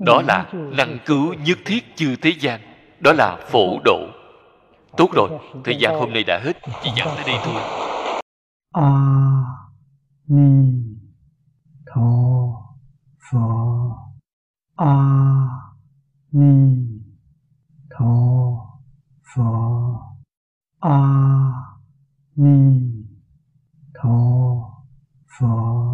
đó là năng cứu nhất thiết chư thế gian. Đó là phổ độ. Tốt rồi. Thời gian hôm nay đã hết. Chỉ giảng tới đây thôi. A ni tho pho. A ni tho pho. A ni tho pho.